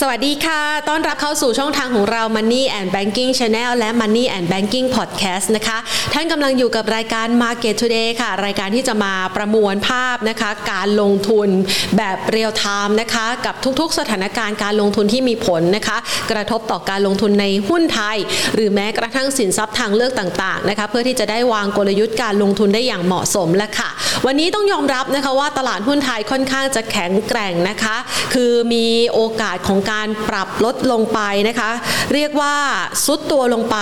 สวัสดีค่ะ ต้อนรับเข้าสู่ช่องทางของเรา Money and Banking Channel และ Money and Banking Podcast นะคะ ท่านกำลังอยู่กับรายการ Market Today ค่ะ รายการที่จะมาประมวลภาพนะคะ การลงทุนแบบเรียลไทม์นะคะ กับทุกๆ สถานการณ์การลงทุนที่มีผลนะคะ กระทบต่อการลงทุนในหุ้นไทย หรือแม้กระทั่งสินทรัพย์ทางเลือกต่างๆ นะคะ เพื่อที่จะได้วางกลยุทธ์การลงทุนได้อย่างเหมาะสมและค่ะ วันนี้ต้องยอมรับนะคะว่าตลาดหุ้นไทยค่อนข้างจะแข็งแกร่งนะคะ คือมีโอกาสของการปรับลดลงไปนะคะ เรียกว่าซุดตัวลงไป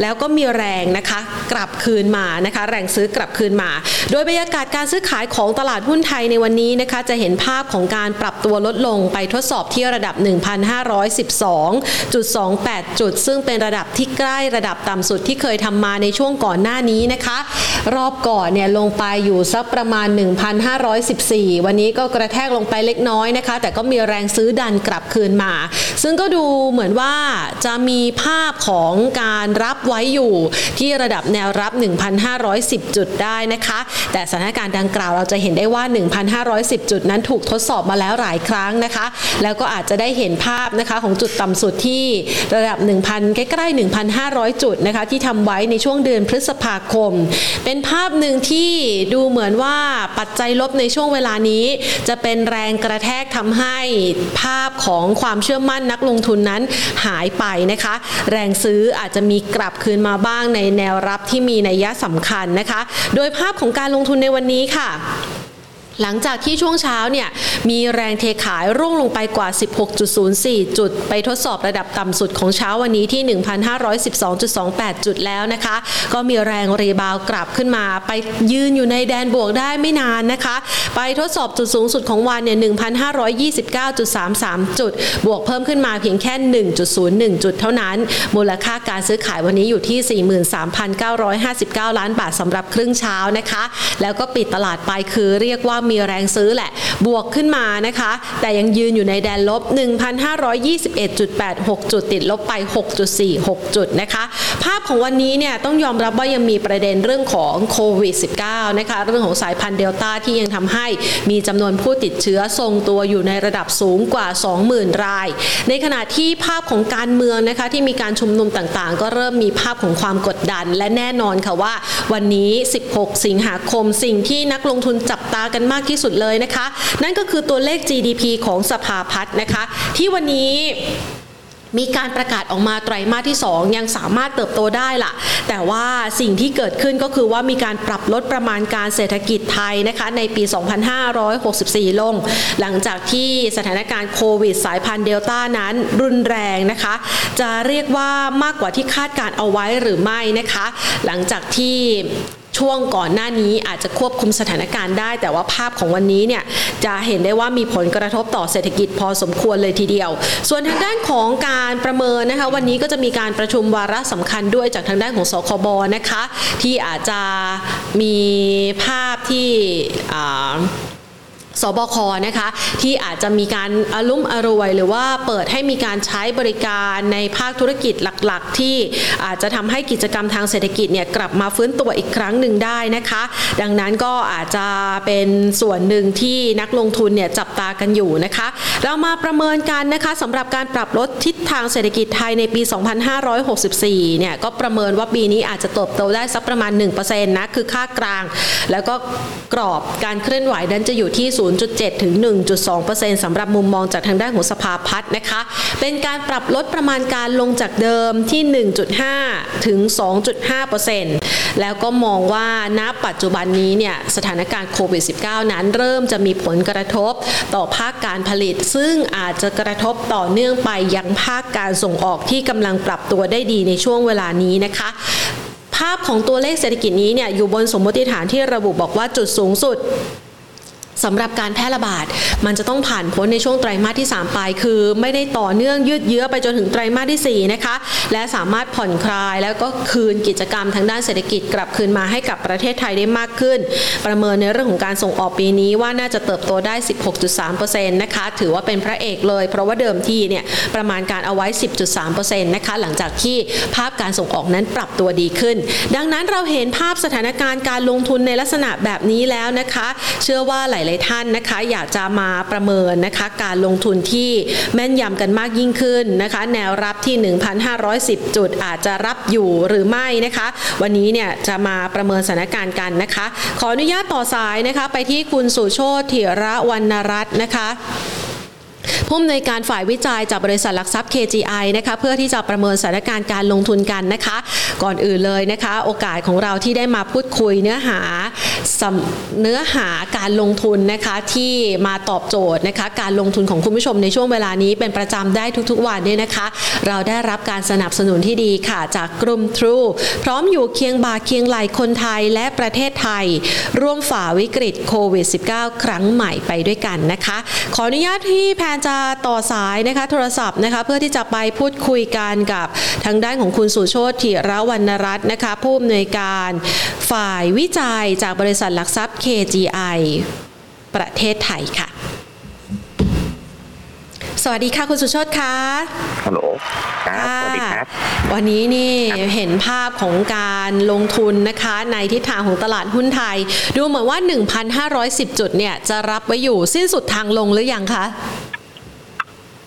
แล้วก็มีแรงนะคะกลับคืนมานะคะ แรงซื้อกลับคืนมา โดยบรรยากาศการซื้อขายของตลาดหุ้นไทยในวันนี้นะคะจะเห็นภาพของการปรับตัวลดลงไปทดสอบที่ระดับ 1,512.28 จุด ซึ่งเป็นระดับที่ใกล้ระดับต่ำสุดที่เคยทำมาในช่วงก่อนหน้านี้นะคะ รอบก่อนเนี่ยลงไปอยู่สักประมาณ 1,514 วันนี้ก็กระแทกลงไปเล็กน้อยนะคะ แต่ก็มีแรงซื้อดันกลับคืนมา ซึ่งก็ดูเหมือนว่าจะมีภาพของการรับไว้อยู่ที่ระดับแนวรับ 1,510 จุดได้นะคะ แต่สถานการณ์ดังกล่าวเราจะเห็นได้ว่า 1,510 จุดนั้นถูกทดสอบมาแล้วหลายครั้งนะคะ แล้วก็อาจจะได้เห็นภาพนะคะของจุดต่ำสุดที่ระดับ 1,000 ใกล้ๆ 1,500 จุดนะคะที่ทำไว้ในช่วงเดือนพฤษภาคม เป็นภาพหนึ่งที่ดูเหมือนว่าปัจจัยลบในช่วงเวลานี้ จะเป็นแรงกระแทกทำให้ภาพของความความเชื่อมั่นนักลงทุนนั้นหายไปนะคะ แรงซื้ออาจจะมีกลับคืนมาบ้างในแนวรับที่มีนัยยะสำคัญนะคะ โดยภาพของการลงทุนในวันนี้ค่ะ หลังจากที่ช่วงเช้าเนี่ยมีแรงเทขายร่วงลงไปกว่า 16.04 จุด ไปทดสอบระดับต่ำสุดของเช้าวันนี้ที่ 1,512.28 จุดแล้วนะคะ ก็มีแรงรีบาวกลับขึ้นมา ไปยืนอยู่ในแดนบวกได้ไม่นานนะคะ ไปทดสอบจุดสูงสุดของวันเนี่ย 1,529.33 จุด บวกเพิ่มขึ้นมาเพียงแค่ 1.01 จุดเท่านั้น มูลค่าการซื้อขายวันนี้อยู่ที่ 43,959 ล้านบาทสำหรับครึ่งเช้านะคะ แล้วก็ปิดตลาดไปคือเรียกว่ามีแรงซื้อแหละ บวกขึ้นมานะคะ แต่ยังยืนอยู่ในแดนลบ 1,521.86 จุดติดลบไป 6.46 จุดนะคะ ภาพของวันนี้เนี่ยต้องยอมรับว่ายังมีประเด็นเรื่องของโควิด -19 นะคะ เรื่องของสายพันธุ์เดลต้าที่ยังทำให้มีจำนวนผู้ติดเชื้อทรงตัวอยู่ในระดับสูงกว่า 20,000 ราย ในขณะที่ภาพของการเมืองนะคะที่มีการชุมนุมต่างๆ ก็เริ่มมีภาพของความกดดันและแน่นอนค่ะว่า วันนี้ 16 สิงหาคมสิ่งที่นักลงทุนจับตากันมากากที่สุดเลยนะคะ นั่นก็คือตัวเลข GDP ของสภาพัฒน์นะคะ ที่วันนี้มีการประกาศออกมาไตรมาสที่ 2 ยังสามารถเติบโตได้ล่ะ แต่ว่าสิ่งที่เกิดขึ้นก็คือว่ามีการปรับลดประมาณการเศรษฐกิจไทยนะคะในปี 2564 ลง หลังจากที่สถานการณ์โควิดสายพันธุ์เดลต้านั้นรุนแรงนะคะ จะเรียกว่ามากกว่าที่คาดการเอาไว้หรือไม่นะคะ หลังจากที่ ช่วงก่อนหน้านี้อาจจะควบคุมสถานการณ์ได้ แต่ว่าภาพของวันนี้เนี่ยจะเห็นได้ว่ามีผลกระทบต่อเศรษฐกิจพอสมควรเลยทีเดียว ส่วนทางด้านของการประเมินนะคะวันนี้ก็จะมีการประชุมวาระสำคัญด้วยจากทางด้านของสคบนะคะ ที่อาจจะมีภาพที่ สบคนะคะที่อาจจะมีการอารมอรวย หรือว่าเปิดให้มีการใช้บริการในภาคธุรกิจหลักๆ ที่อาจจะทำให้กิจกรรมทางเศรษฐกิจเนี่ยกลับมาฟื้นตัวอีกครั้งหนึ่งได้นะคะ ดังนั้นก็อาจจะเป็นส่วนหนึ่งที่นักลงทุนเนี่ยจับตากันอยู่นะคะ เรามาประเมินกันนะคะสำหรับการปรับลดทิศทางเศรษฐกิจไทยในปี 2564 เนี่ยก็ประเมินว่าปีนี้อาจจะเติบโตได้สักประมาณ 1%นะคือค่ากลาง แล้วก็กรอบการเคลื่อนไหวนั้นจะอยู่ที่0.7 ถึง 1.2%สำหรับมุมมองจากทางด้านของสภาพัฒน์นะคะ เป็นการปรับลดประมาณการลงจากเดิมที่ 1.5 ถึง 2.5%แล้วก็มองว่าณปัจจุบันนี้เนี่ยสถานการณ์โควิด -19 นั้นเริ่มจะมีผลกระทบต่อภาคการผลิต ซึ่งอาจจะกระทบต่อเนื่องไปยังภาคการส่งออกที่กำลังปรับตัวได้ดีในช่วงเวลานี้นะคะภาพของตัวเลขเศรษฐกิจนี้เนี่ยอยู่บนสมมติฐานที่ระบุบอกว่าจุดสูงสุด สำหรับการแพร่ระบาด มันจะต้องผ่านพ้นในช่วงไตรมาสที่ 3 ไป คือไม่ได้ต่อเนื่องยืดเยื้อไปจนถึงไตรมาสที่ 4 นะคะ และสามารถผ่อนคลายแล้วก็คืนกิจกรรมทางด้านเศรษฐกิจกลับคืนมาให้กับประเทศไทยได้มากขึ้น ประเมินในเรื่องของการส่งออกปีนี้ว่าน่าจะเติบโตได้ 16.3%นะคะ ถือว่าเป็นพระเอกเลย เพราะว่าเดิมทีเนี่ยประมาณการเอาไว้ 10.3%นะคะ หลังจากที่ภาพการส่งออกนั้นปรับตัวดีขึ้น ดังนั้นเราเห็นภาพสถานการณ์การลงทุนในลักษณะแบบนี้แล้วนะคะ เชื่อว่าหลลาย ๆ ท่านนะคะ อยากจะมาประเมินนะคะการลงทุนที่แม่นยำกันมากยิ่งขึ้นนะคะ แนวรับที่ 1,510 จุดอาจจะรับอยู่หรือไม่นะคะ วันนี้เนี่ยจะมาประเมินสถานการณ์กันนะคะ ขออนุญาตต่อสายนะคะ ไปที่คุณสุโชติเถระวรรณรัตน์นะคะ ผู้อำนวยการฝ่ายวิจัยจากบริษัทหลักทรัพย์ KGI นะคะเพื่อที่จะประเมินสถานการณ์การลงทุนกันนะคะ ก่อนอื่นเลยนะคะ โอกาสของเราที่ได้มาพูดคุยเนื้อหาเนื้อหาการลงทุนนะคะที่มาตอบโจทย์นะคะ การลงทุนของคุณผู้ชมในช่วงเวลานี้เป็นประจำได้ทุกๆวันเนี่ยนะคะ เราได้รับการสนับสนุนที่ดีค่ะจากกลุ่ม True พร้อมอยู่เคียงบ่าเคียงไหลคนไทยและประเทศไทย ร่วมฝ่าวิกฤตโควิด -19 ครั้งใหม่ไปด้วยกันนะคะ ขออนุญาตที่แพนจะต่อสายนะคะโทรศัพท์นะคะเพื่อที่จะไปพูดคุยกันกับทางด้านของคุณสุโชติระวรรณรัตน์นะคะผู้อำนวยการฝ่ายวิจัยจากบริษัทหลักทรัพย์ KGI ประเทศไทยค่ะ สวัสดีค่ะคุณสุโชตค่ะฮัลโหลครับสวัสดีครับ วันนี้นี่เห็นภาพของการลงทุนนะคะในทิศทางของตลาดหุ้นไทย ดูเหมือนว่า 1,510 จุดเนี่ยจะรับไว้อยู่สิ้นสุดทางลงหรือยังคะ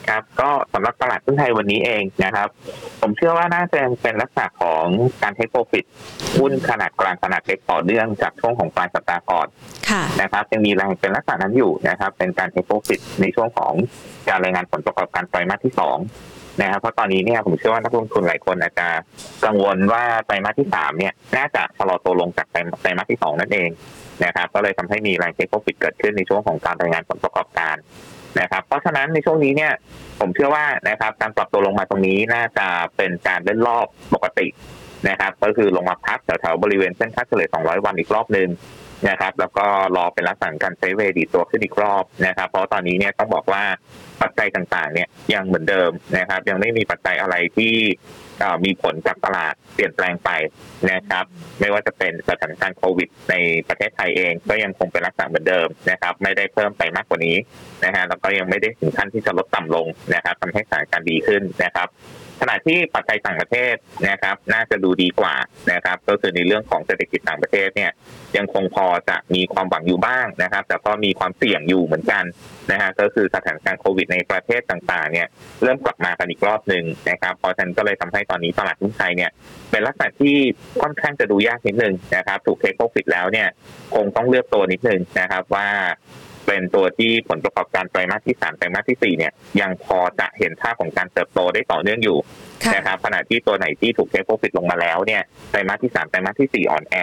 ครับก็สำหรับตลาดหุ้นไทยวันนี้เองนะครับ ผมเชื่อว่าน่าจะเป็นลักษณะของการ take profit หุ้นขนาดกลางขนาดเล็กต่อเนื่องจากช่วงของปลายสัปดาห์ก่อนนะครับยังมีแรงเป็นลักษณะนั้นอยู่นะครับ เป็นการ take profit ในช่วงของการรายงานผลประกอบการไตรมาสที่สองนะครับเพราะตอนนี้เนี่ยผมเชื่อว่านักลงทุนหลายคนอาจจะกังวลว่าไตรมาสที่สามเนี่ยน่าจะชะลอตัวลงจากไตรมาสที่สองนั่นเองนะครับก็เลยทำให้มีแรง take profit เกิดขึ้นในช่วงของการรายงานผลประกอบการ นะครับ เพราะฉะนั้นในช่วงนี้เนี่ยผมเชื่อว่านะครับการปรับตัวลงมาตรงนี้น่าจะเป็นการเล่นรอบปกตินะครับ ก็คือลงมาพักแถวๆบริเวณเส้นค่าเฉลี่ย 200 วันอีกรอบหนึ่งนะครับ แล้วก็รอเป็นลักษณะการเซเวดีตัวขึ้นอีกรอบนะครับ เพราะตอนนี้เนี่ยต้องบอกว่าปัจจัยต่างๆ เนี่ยยังเหมือนเดิมนะครับ ยังไม่มีปัจจัยอะไรที่ มีผลกับตลาดเปลี่ยนแปลงไปนะครับ ไม่ว่าจะเป็นสถานการณ์โควิด ในประเทศไทยเองก็ยังคงเป็นลักษณะเหมือนเดิมนะครับ ไม่ได้เพิ่มไปมากกว่านี้นะฮะแล้วก็ยังไม่ได้ถึงขั้นที่จะลดต่ำลงนะครับทำให้สถานการณ์ดีขึ้นนะครับ ขณะที่ปัจจัยต่างประเทศนะครับ น่าจะดูดีกว่านะครับ ก็คือในเรื่องของเศรษฐกิจต่างประเทศเนี่ยยังคงพอจะมีความหวังอยู่บ้างนะครับ แต่ก็มีความเสี่ยงอยู่เหมือนกันนะฮะก็คือสถานการณ์โควิดในประเทศต่างๆเนี่ยเริ่มกลับมากันอีกรอบหนึ่งนะครับเพราะฉะนั้นก็เลยทำให้ตอนนี้ตลาดหุ้นไทยเนี่ยเป็นลักษณะที่ค่อนข้างจะดูยากนิดนึงนะครับ ถูกเทคโควิดแล้วเนี่ยคงต้องเลือกตัวนิดนึงนะครับว่า เป็นตัวที่ผลประกอบการไตรมาสที่สามไตรมาสที่สี่เนี่ยยังพอจะเห็นภาพของการเติบโตได้ต่อเนื่องอยู่นะครับขณะที่ตัวไหนที่ถูกเทคโปรฟิตลงมาแล้วเนี่ยไตรมาสที่สามไตรมาสที่สี่อ่อนแอ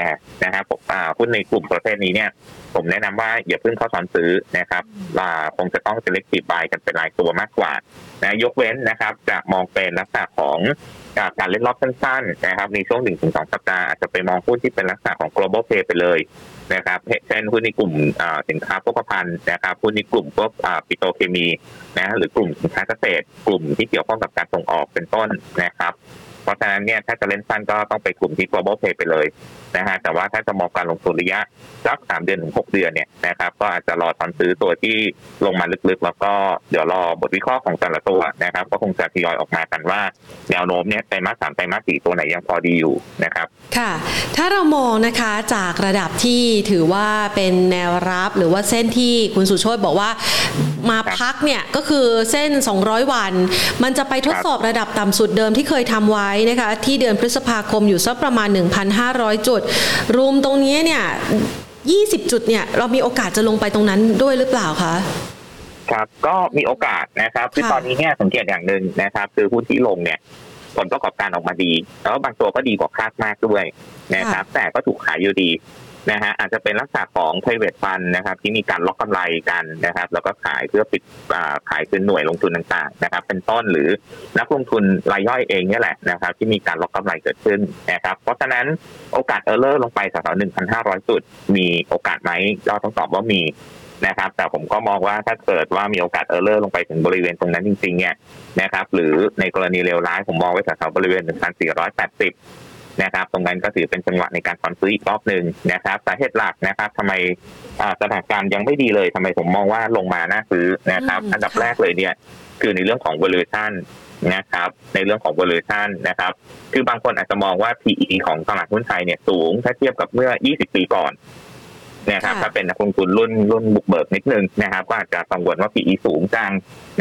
นะครับผมหุ้นในกลุ่มประเภทนี้เนี่ยผมแนะนำว่าอย่าเพิ่งเข้าซ้อนซื้อนะครับคงจะต้อง selective buy กันเป็นรายตัวมากกว่านะยกเว้นนะครับจะมองเป็นลักษณะของการเล่นรอบสั้นๆนะครับในช่วงหนึ่งถึงสองสัปดาห์อาจจะไปมองหุ้นที่เป็นลักษณะของ global play ไปเลย นะครับเช่นหุ้นในกลุ่มสินค้าโภคภัณฑ์นะครับหุ้นในกลุ่มพวกปิโตรเคมีนะหรือกลุ่มสินค้าเกษตร กลุ่มที่เกี่ยวข้องกับการส่งออกเป็นต้นนะครับ เพราะฉะนั้นเนี่ยถ้าจะเล่นสั้นก็ต้องไปกลุ่มที่ global play ไปเลยนะฮะแต่ว่าถ้าจะมองการลงทุนระยะสักสามเดือนถึงหกเดือนเนี่ยนะครับก็อาจจะรอตอนซื้อตัวที่ลงมาลึกๆ แล้วก็เดี๋ยวรอบทวิเคราะห์ของแต่ละตัวนะครับ ก็คงจะทยอยออกมากันว่าแนวโน้มเนี่ยไตรมาสสามไตรมาสสี่ตัวไหนยังพอดีอยู่นะครับค่ะ ถ้าเรามองนะคะจากระดับที่ถือว่าเป็นแนวรับหรือว่าเส้นที่คุณสุโชตบอกว่ามาพักเนี่ยก็คือเส้น 200 วัน มันจะไปทดสอบระดับต่ำสุดเดิมที่เคยทำไว้นะคะที่เดือนพฤษภาคมอยู่สักประมาณ 1,500 จุด รวมตรงนี้เนี่ย 20 จุดเนี่ยเรามีโอกาสจะลงไปตรงนั้นด้วยหรือเปล่าคะครับก็มีโอกาสนะครับคือตอนนี้เนี่ยสังเกตอย่างหนึ่งนะครับ คือหุ้นที่ลงเนี่ยผลประกอบการออกมาดี แล้วบางตัวก็ดีกว่าคาดมากด้วยนะครับ แต่ก็ถูกขายอยู่ดี นะฮะอาจจะเป็นลักษณะของ private fund นะครับที่มีการล็อกกำไรกันนะครับ แล้วก็ขายเพื่อปิดขายเป็นหน่วยลงทุนต่างๆนะครับ เป็นต้นหรือนักลงทุนรายย่อยเองนี่แหละนะครับ ที่มีการล็อกกำไรเกิดขึ้นนะครับ เพราะฉะนั้นโอกาส error ลงไปแถวๆหนึ่งพันห้าร้อยจุด มีโอกาสไหมก็ต้องตอบว่ามีนะครับ แต่ผมก็มองว่าถ้าเกิดว่ามีโอกาส error ลงไปถึงบริเวณตรงนั้นจริงๆเนี่ยนะครับ หรือในกรณีเลวร้ายผมมองไว้แถวๆบริเวณหนึ่งพันสี่ร้อยแปดสิบ นะครับ ตรงนั้นก็ถือเป็นจังหวะในการช้อนซื้ออีกรอบหนึ่งนะครับสาเหตุหลักนะครับทำไมสถานการณ์ยังไม่ดีเลยทำไมผมมองว่าลงมาน่าซื้อนะครับ อันดับแรกเลยเนี่ยคือในเรื่องของ valuation นะครับในเรื่องของ valuation นะครับ คือบางคนอาจจะมองว่า PE ของตลาดหุ้นไทยเนี่ยสูงถ้าเทียบกับเมื่อ 20 ปีก่อนนะครับค่ะถ้าเป็นนักลงทุนรุ่นรุ่นบุกเบิกนิดนึงนะครับ ก็อาจจะกังวลว่า PE สูงจัง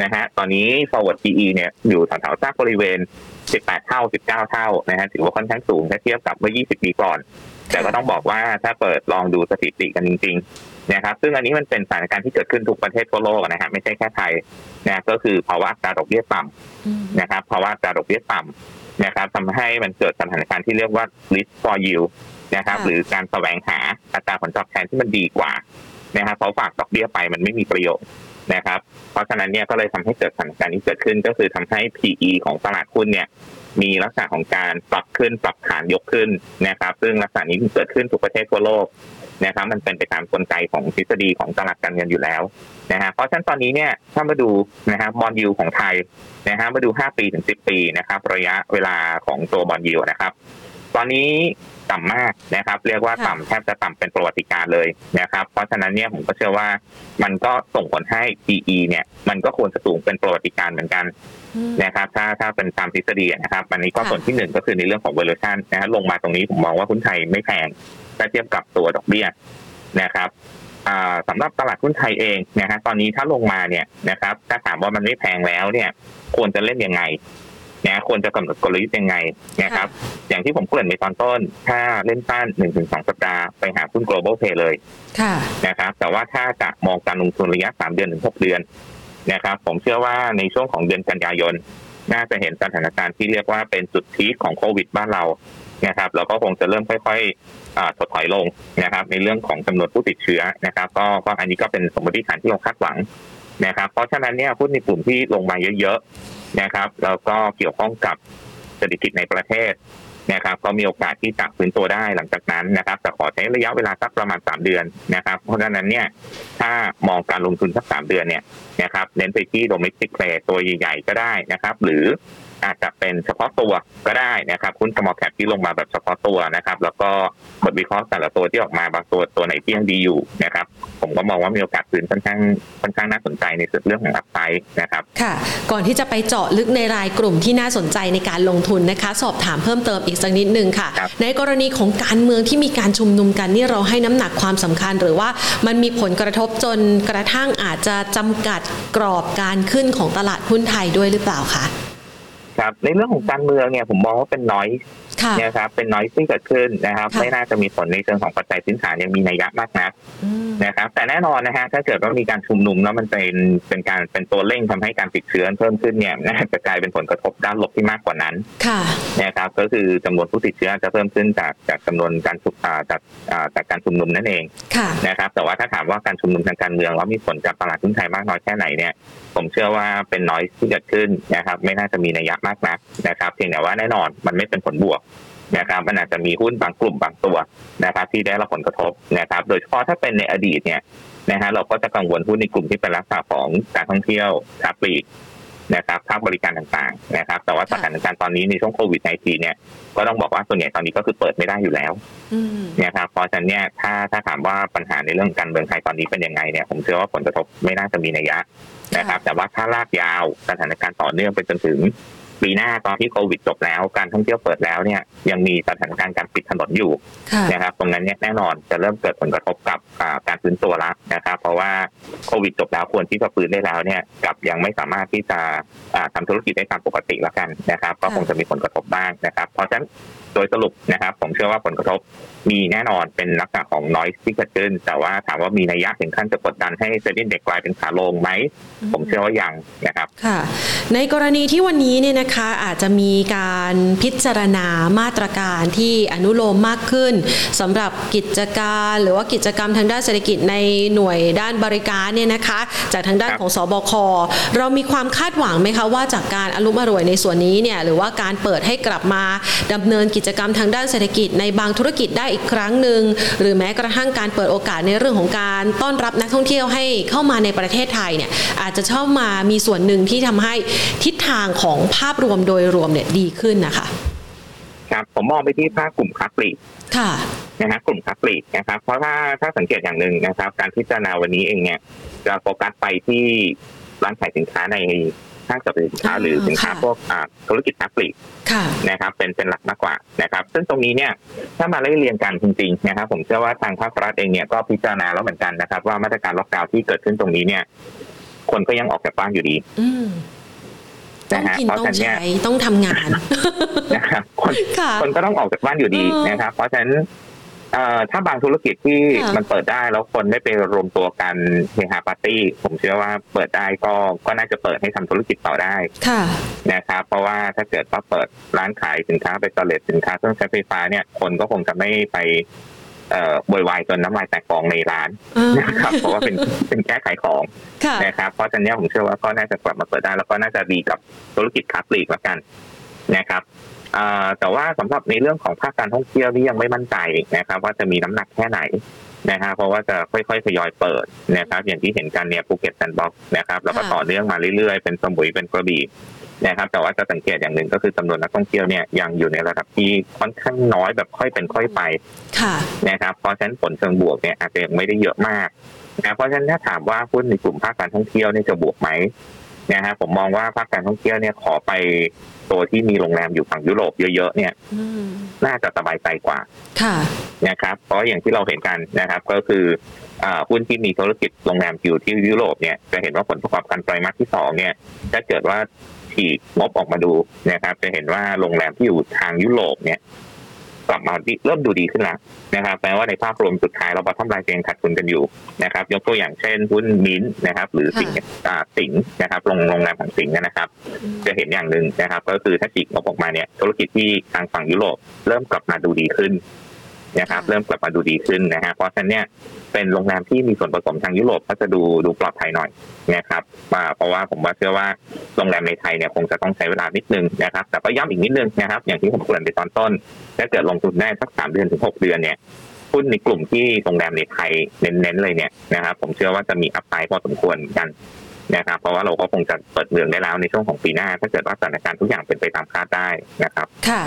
นะฮะตอนนี้ forward PE เนี่ยอยู่แถวๆซากบริเวณ 18 เท่า 19 เท่านะฮะถือว่าค่อนข้างสูงถ้าเทียบกับเมื่อ 20 ปีก่อน แต่ก็ต้องบอกว่าถ้าเปิดลองดูสถิติกันจริงๆนะครับซึ่งอันนี้มันเป็นสถานการณ์ที่เกิดขึ้นทุกประเทศทั่วโลกนะฮะไม่ใช่แค่ไทยนะก็คือภาวะอัตราดอกเบี้ยต่ำอืมนะครับภาวะอัตราดอกเบี้ยต่ำนะครับทำให้มันเกิดสถานการณ์ที่เรียกว่า risk for yield นะครับค่ะหรือการแสวงหาอัตราผลตอบแทนที่มันดีกว่านะครับเพราะฝากดอกเบี้ยไปมันไม่มีประโยชน์ นะครับ เพราะฉะนั้นเนี่ยก็เลยทำให้เกิดสถานการณ์นี้เกิดขึ้นก็คือทำให้ PE ของตลาดหุ้นเนี่ยมีลักษณะของการปรับขึ้นปรับฐานยกขึ้นนะครับ ซึ่งลักษณะนี้เกิดขึ้นทุกประเทศทั่วโลกนะครับมันเป็นไปตามกลไกของทฤษฎีของตลาดการเงินอยู่แล้วนะฮะเพราะฉะนั้นตอนนี้เนี่ยถ้ามาดูนะครับบอลยูของไทยนะฮะมาดู 5 ปีถึง 10 ปีนะครับ ระยะเวลาของตัวบอลยิวนะครับ ตอนนี้ ต่ำมากนะครับ เรียกว่าค่ะต่ำแทบจะต่ำเป็นประวัติการณ์เลยนะครับ เพราะฉะนั้นเนี่ยผมก็เชื่อว่ามันก็ส่งผลให้ PE เนี่ย มันก็ควรจะสูงเป็นประวัติการณ์เหมือนกันอืมนะครับ ถ้าถ้าเป็นตามทฤษฎีนะครับ อันนี้ก็ค่ะส่วนที่หนึ่งก็คือในเรื่องของ valuation นะฮะลงมาตรงนี้ผมมองว่าหุ้นไทยไม่แพงถ้าเทียบกับตัวดอกเบี้ยนะครับอ่าสำหรับตลาดหุ้นไทยเองนะฮะตอนนี้ถ้าลงมาเนี่ยนะครับถ้าถามว่ามันไม่แพงแล้วเนี่ย ควรจะเล่นยังไง นะควรจะกำหนดกลยุทธ์ยังไงนะครับ อย่างที่ผมเกริ่นไปตอนต้น ถ้าเล่นสั้นหนึ่งถึงสองสัปดาห์ไปหาหุ้น global play เลยค่ะนะครับ แต่ว่าถ้าจะมองการลงทุนระยะ3เดือนถึง6เดือนนะครับ ผมเชื่อว่าในช่วงของเดือนกันยายน น่าจะเห็นสถานการณ์ที่เรียกว่าเป็นจุดพีคของโควิดบ้านเรานะครับแล้วก็คงจะเริ่มค่อยๆอ่าถดถอยลงนะครับ ในเรื่องของจำนวนผู้ติดเชื้อนะครับ ก็ก็อันนี้ก็เป็นสมมติฐานที่เราคาดหวังนะครับ เพราะฉะนั้นเนี่ยหุ้นในกลุ่มที่ลงมาเยอะๆ นะครับแล้วก็เกี่ยวข้องกับเศรษฐกิจในประเทศนะครับ ก็มีโอกาสที่จะฟื้นตัวได้หลังจากนั้นนะครับแต่ขอใช้ระยะเวลาสักประมาณ 3 เดือนนะครับ เพราะฉะนั้นเนี่ยถ้ามองการลงทุนสัก 3 เดือนเนี่ยนะครับเน้นไปที่ domestic play ตัวใหญ่ๆก็ได้นะครับ หรือ อาจจะเป็นเฉพาะตัวก็ได้นะครับหุ้น small cap ที่ลงมาแบบเฉพาะตัวนะครับ แล้วก็บทวิเคราะห์แต่ละตัวที่ออกมาบางตัวตัวไหนที่ยังดีอยู่นะครับ ผมก็มองว่ามีโอกาสคืนค่อนข้างค่อนข้างน่าสนใจในส่วนเรื่องของอัพไซด์นะครับค่ะ ก่อนที่จะไปเจาะลึกในรายกลุ่มที่น่าสนใจในการลงทุนนะคะ สอบถามเพิ่มเติมอีกสักนิดนึงค่ะครับในกรณีของการเมืองที่มีการชุมนุมกันนี่เราให้น้ำหนักความสำคัญ หรือว่ามันมีผลกระทบจนกระทั่งอาจจะจำกัดกรอบการขึ้นของตลาดหุ้นไทยด้วยหรือเปล่าคะ ครับในเรื่องของการเมืองเนี่ยผมมองว่าเป็นน้อยค่ะนะครับเป็นน้อยที่เกิดขึ้นนะครับค่ะไม่น่าจะมีผลในเชิงของปัจจัยพื้นฐานยังมีนัยยะมากนักอืมนะครับ แต่แน่นอนนะฮะถ้าเกิดว่ามีการชุมนุมแล้วมันเป็นเป็นการเป็นตัวเร่งทำให้การติดเชื้อเพิ่มขึ้นเนี่ยน่าจะกลายเป็นผลกระทบด้านลบที่มากกว่านั้นค่ะนะครับ ก็คือจำนวนผู้ติดเชื้อจะเพิ่มขึ้นจากจากจำนวนการชุมอ่าจากอ่าจากการชุมนุมนั่นเองค่ะนะครับ แต่ว่าถ้าถามว่าการชุมนุมทางการเมืองแล้วมีผลกับตลาดหุ้นไทยมากน้อยแค่ไหนเนี่ย ผมเชื่อว่าเป็นน้อยที่เกิดขึ้นนะครับ ไม่น่าจะมีนัยยะมากนักนะครับ เพียงแต่ว่าแน่นอนมันไม่เป็นผลบวกนะครับมันอาจจะมีหุ้นบางกลุ่มบางตัวนะครับ ที่ได้รับผลกระทบนะครับ โดยเฉพาะถ้าเป็นในอดีตเนี่ยนะฮะเราก็จะกังวลหุ้นในกลุ่มที่เป็นลักษณะของการท่องเที่ยวค้าปลีกนะครับภาคบริการต่างๆนะครับ แต่ว่าสถานการณ์ตอนนี้ในช่วงโควิด -19 เนี่ยก็ต้องบอกว่าส่วนใหญ่ตอนนี้ก็คือเปิดไม่ได้อยู่แล้วอืมนะครับเพราะฉะนั้นเนี่ยถ้าถ้าถามว่าปัญหาในเรื่องการเมืองไทยตอนนี้เป็นยังไงเนี่ยผมเชื่อว่าผลกระทบไม่น่าจะมีนัยยะ นะครับ แต่ว่าถ้าลากยาวสถานการณ์ต่อเนื่องไปจนถึงปีหน้าตอนที่โควิดจบแล้ว การท่องเที่ยวเปิดแล้วเนี่ยยังมีสถานการณ์การปิดถนนอยู่ค่ะนะครับตรงนั้นเนี่ยแน่นอนจะเริ่มเกิดผลกระทบกับอ่าการฟื้นตัวแล้วนะครับ เพราะว่าโควิดจบแล้วควรที่จะฟื้นได้แล้วเนี่ยกลับยังไม่สามารถที่จะอ่าทำธุรกิจได้ตามปกติแล้วกันนะครับ ก็คงจะมีผลกระทบบ้างนะครับ เพราะฉะนั้น โดยสรุปนะครับ ผมเชื่อว่าผลกระทบมีแน่นอนเป็นลักษณะของน้อยที่เกิดขึ้น แต่ว่าถามว่ามีนัยยะถึงขั้นจะกดดันให้เซ็นดิ้งเด็กกลายเป็นขาลงไหม ผมเชื่อว่ายังนะครับค่ะ ในกรณีที่วันนี้เนี่ยนะคะอาจจะมีการพิจารณามาตรการที่อนุโลมมากขึ้นสำหรับกิจการหรือว่ากิจกรรมทางด้านเศรษฐกิจในหน่วยด้านบริการเนี่ยนะคะ จากทางด้านครับของสบคเรามีความคาดหวังไหมคะว่าจากการอารมอร่วยในส่วนนี้เนี่ยหรือว่าการเปิดให้กลับมาดำเนินกิจกรรมทางด้านเศรษฐกิจในบางธุรกิจได้อีกครั้งหนึ่งหรือแม้กระทั่งการเปิดโอกาสในเรื่องของการต้อนรับนักท่องเที่ยวให้เข้ามาในประเทศไทยเนี่ยอาจจะเข้ามามีส่วนหนึ่งที่ทำให้ทิศทางของภาพรวมโดยรวมเนี่ยดีขึ้นนะคะครับผมมองไปที่ภาคกลุ่มค้าปลีกค่ะนะฮะกลุ่มค้าปลีกนะครับ เพราะถ้าถ้าสังเกตอย่างหนึ่งนะครับ การพิจารณาวันนี้เองเนี่ยจะโฟกัสไปที่ร้านขายสินค้าใน ห้างสรรพสินค้าหรือสินค้าพวกธุรกิจนักปลีกนะครับเป็นเป็นหลักมากกว่านะครับ ซึ่งตรงนี้เนี่ยถ้ามาไล่เรียงกันจริงๆนะครับผมเชื่อว่าทางภาครัฐเองเนี่ยก็พิจารณาแล้วเหมือนกันนะครับ ว่ามาตรการล็อกดาวน์ที่เกิดขึ้นตรงนี้เนี่ย คนก็ยังออกจากบ้านอยู่ดีต้องกินต้องใช้ต้องทำงานนะครับคนคนก็ต้องออกจากบ้านอยู่ดีนะครับ เพราะฉะนั้น ถ้าบางธุรกิจที่มันเปิดได้แล้วคนได้ไปรวมตัวกันเฮฮาปาร์ตี้ ผมเชื่อว่าเปิดได้ก็ก็น่าจะเปิดให้ทำธุรกิจต่อได้นะครับเพราะว่าถ้าเกิดว่าเปิดร้านขายสินค้าไปตเลตสินค้าเครื่องใช้ไฟฟ้าเนี่ยคนก็คงจะไม่ไปเอ่อบวยวายจนน้ำลายแตกกองในร้านนะครับเพราะว่าเป็นเป็นแก้ขายของนะครับเพราะฉะนั้นผมเชื่อว่าก็น่าจะกลับมาเปิดได้แล้วก็น่าจะดีกับธุรกิจค้าปลีกแล้วกันนะครับ แต่ว่าสำหรับในเรื่องของภาคการท่องเที่ยวนี่ยังไม่มั่นใจนะครับ ว่าจะมีน้ำหนักแค่ไหนนะฮะเพราะว่าจะค่อยๆทยอยเปิดนะครับ อย่างที่เห็นกันเนี่ยภูเก็ตแซนด์บ็อกซ์นะครับแล้วก็ต่อเนื่องมาเรื่อยๆ เป็นสมุยเป็นกระบี่นะครับ แต่ว่าจะสังเกตอย่างหนึ่งก็คือจำนวนนักท่องเที่ยวเนี่ยยังอยู่ในระดับที่ค่อนข้างน้อยแบบค่อยเป็นค่อยไปนะครับเพราะฉะนั้นผลเชิงบวกเนี่ยอาจจะยังไม่ได้เยอะมากนะเพราะฉะนั้นถ้าถามว่าหุ้นในกลุ่มภาคการท่องเที่ยวเนี่ยจะบวกไหม นะฮะผมมองว่าภาคการท่องเที่ยวเนี่ยขอไปตัวที่มีโรงแรมอยู่ฝั่งยุโรปเยอะๆเนี่ยน่าจะสบายใจกว่า ค่ะนะครับเพราะอย่างที่เราเห็นกันนะครับ ก็คือหุ้นที่มีธุรกิจโรงแรมอยู่ที่ยุโรปเนี่ยจะเห็นว่าผลประกอบการไตรมาสที่สองเนี่ยถ้าเกิดว่าฉีกงบออกมาดูนะครับ จะเห็นว่าโรงแรมที่อยู่ทางยุโรปเนี่ย กลับมาเริ่มดูดีขึ้นแล้วนะครับแปลว่าในภาพรวมสุดท้ายเราบอททอมไลน์ยังขาดทุนกันอยู่นะครับ ยกตัวอย่างเช่นหุ้นมินนะครับ หรือสิงสิงนะครับโรงโรงแรมของสิงนะครับ จะเห็นอย่างหนึ่งนะครับ ก็คือถ้าฉีกงบออกมาเนี่ยธุรกิจที่ทางฝั่งยุโรปเริ่มกลับมาดูดีขึ้น นะครับเริ่มกลับมาดูดีขึ้นนะฮะเพราะฉะนั้นเนี่ยเป็นโรงแรมที่มีส่วนผสมทางยุโรปก็จะดูดูปลอดภัยหน่อยนะครับเพราะว่าผมว่าเชื่อว่าโรงแรมในไทยเนี่ยคงจะต้องใช้เวลานิดนึงนะครับ แต่ก็ย้ำอีกนิดนึงนะครับ อย่างที่ผมเกริ่นไปตอนต้นถ้าเกิดลงทุนได้สักสามเดือนถึงหกเดือนเนี่ยหุ้นในกลุ่มที่โรงแรมในไทยเน้นๆเลยเนี่ยนะครับผมเชื่อว่าจะมี upside พอสมควรกัน นะครับ เพราะว่าเราก็คงจะเปิดเมืองได้แล้วในช่วงของปีหน้า ถ้าเกิดว่าสถานการณ์ทุกอย่างเป็นไปตามคาดได้นะครับ ค่ะ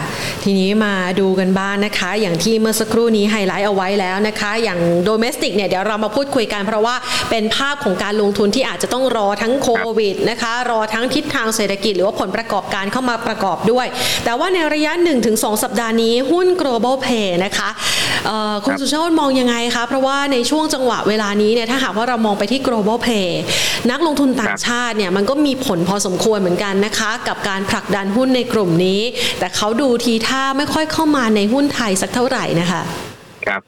ทีนี้มาดูกันบ้างนนะคะ อย่างที่เมื่อสักครู่นี้ไฮไลท์เอาไว้แล้วนะคะ อย่าง domestic เนี่ยเดี๋ยวเรามาพูดคุยกันเพราะว่าเป็นภาพของการลงทุนที่อาจจะต้องรอทั้งโควิดนะคะ รอทั้งทิศทางเศรษฐกิจหรือว่าผลประกอบการเข้ามาประกอบด้วย แต่ว่าในระยะ 1-2 สัปดาห์นี้หุ้น global pay นะคะคุณสุชาติมองยังไงคะ เพราะว่าในช่วงจังหวะเวลานี้เนี่ยถ้าหากว่าเรามองไปที่ global pay นักลงทุนต่างชาติเนี่ยมันก็มีผลพอสมควรเหมือนกันนะคะ กับการผลักดันหุ้นในกลุ่มนี้ แต่เขาดูทีท่าไม่ค่อยเข้ามาในหุ้นไทยสักเท่าไหร่นะคะครับ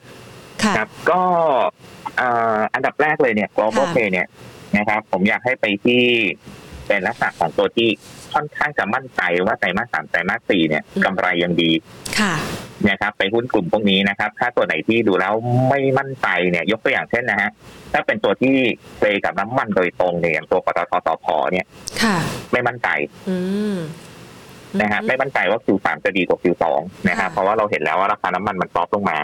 ครับก็อันดับแรกเลยเนี่ย global pay เนี่ยนะครับ ผมอยากให้ไปที่เป็นลักษณะของตัวที่ค่อนข้างจะมั่นใจว่าไตรมาสสามไตรมาสสี่เนี่ยกำไรยังดี ค่ะนะครับ ไปหุ้นกลุ่มพวกนี้นะครับ ถ้าตัวไหนที่ดูแล้วไม่มั่นใจเนี่ย ยกตัวอย่างเช่นนะฮะ ถ้าเป็นตัวที่เปกับน้ำมันโดยตรงเนี่ยอย่างตัวปตทตพเนี่ย ค่ะ ไม่มั่นใจนะฮะไม่มั่นใจว่า Q3 จะดีกว่า Q2 นะครับเพราะว่าเราเห็นแล้วว่าราคาน้ำมันมันซอฟลงมา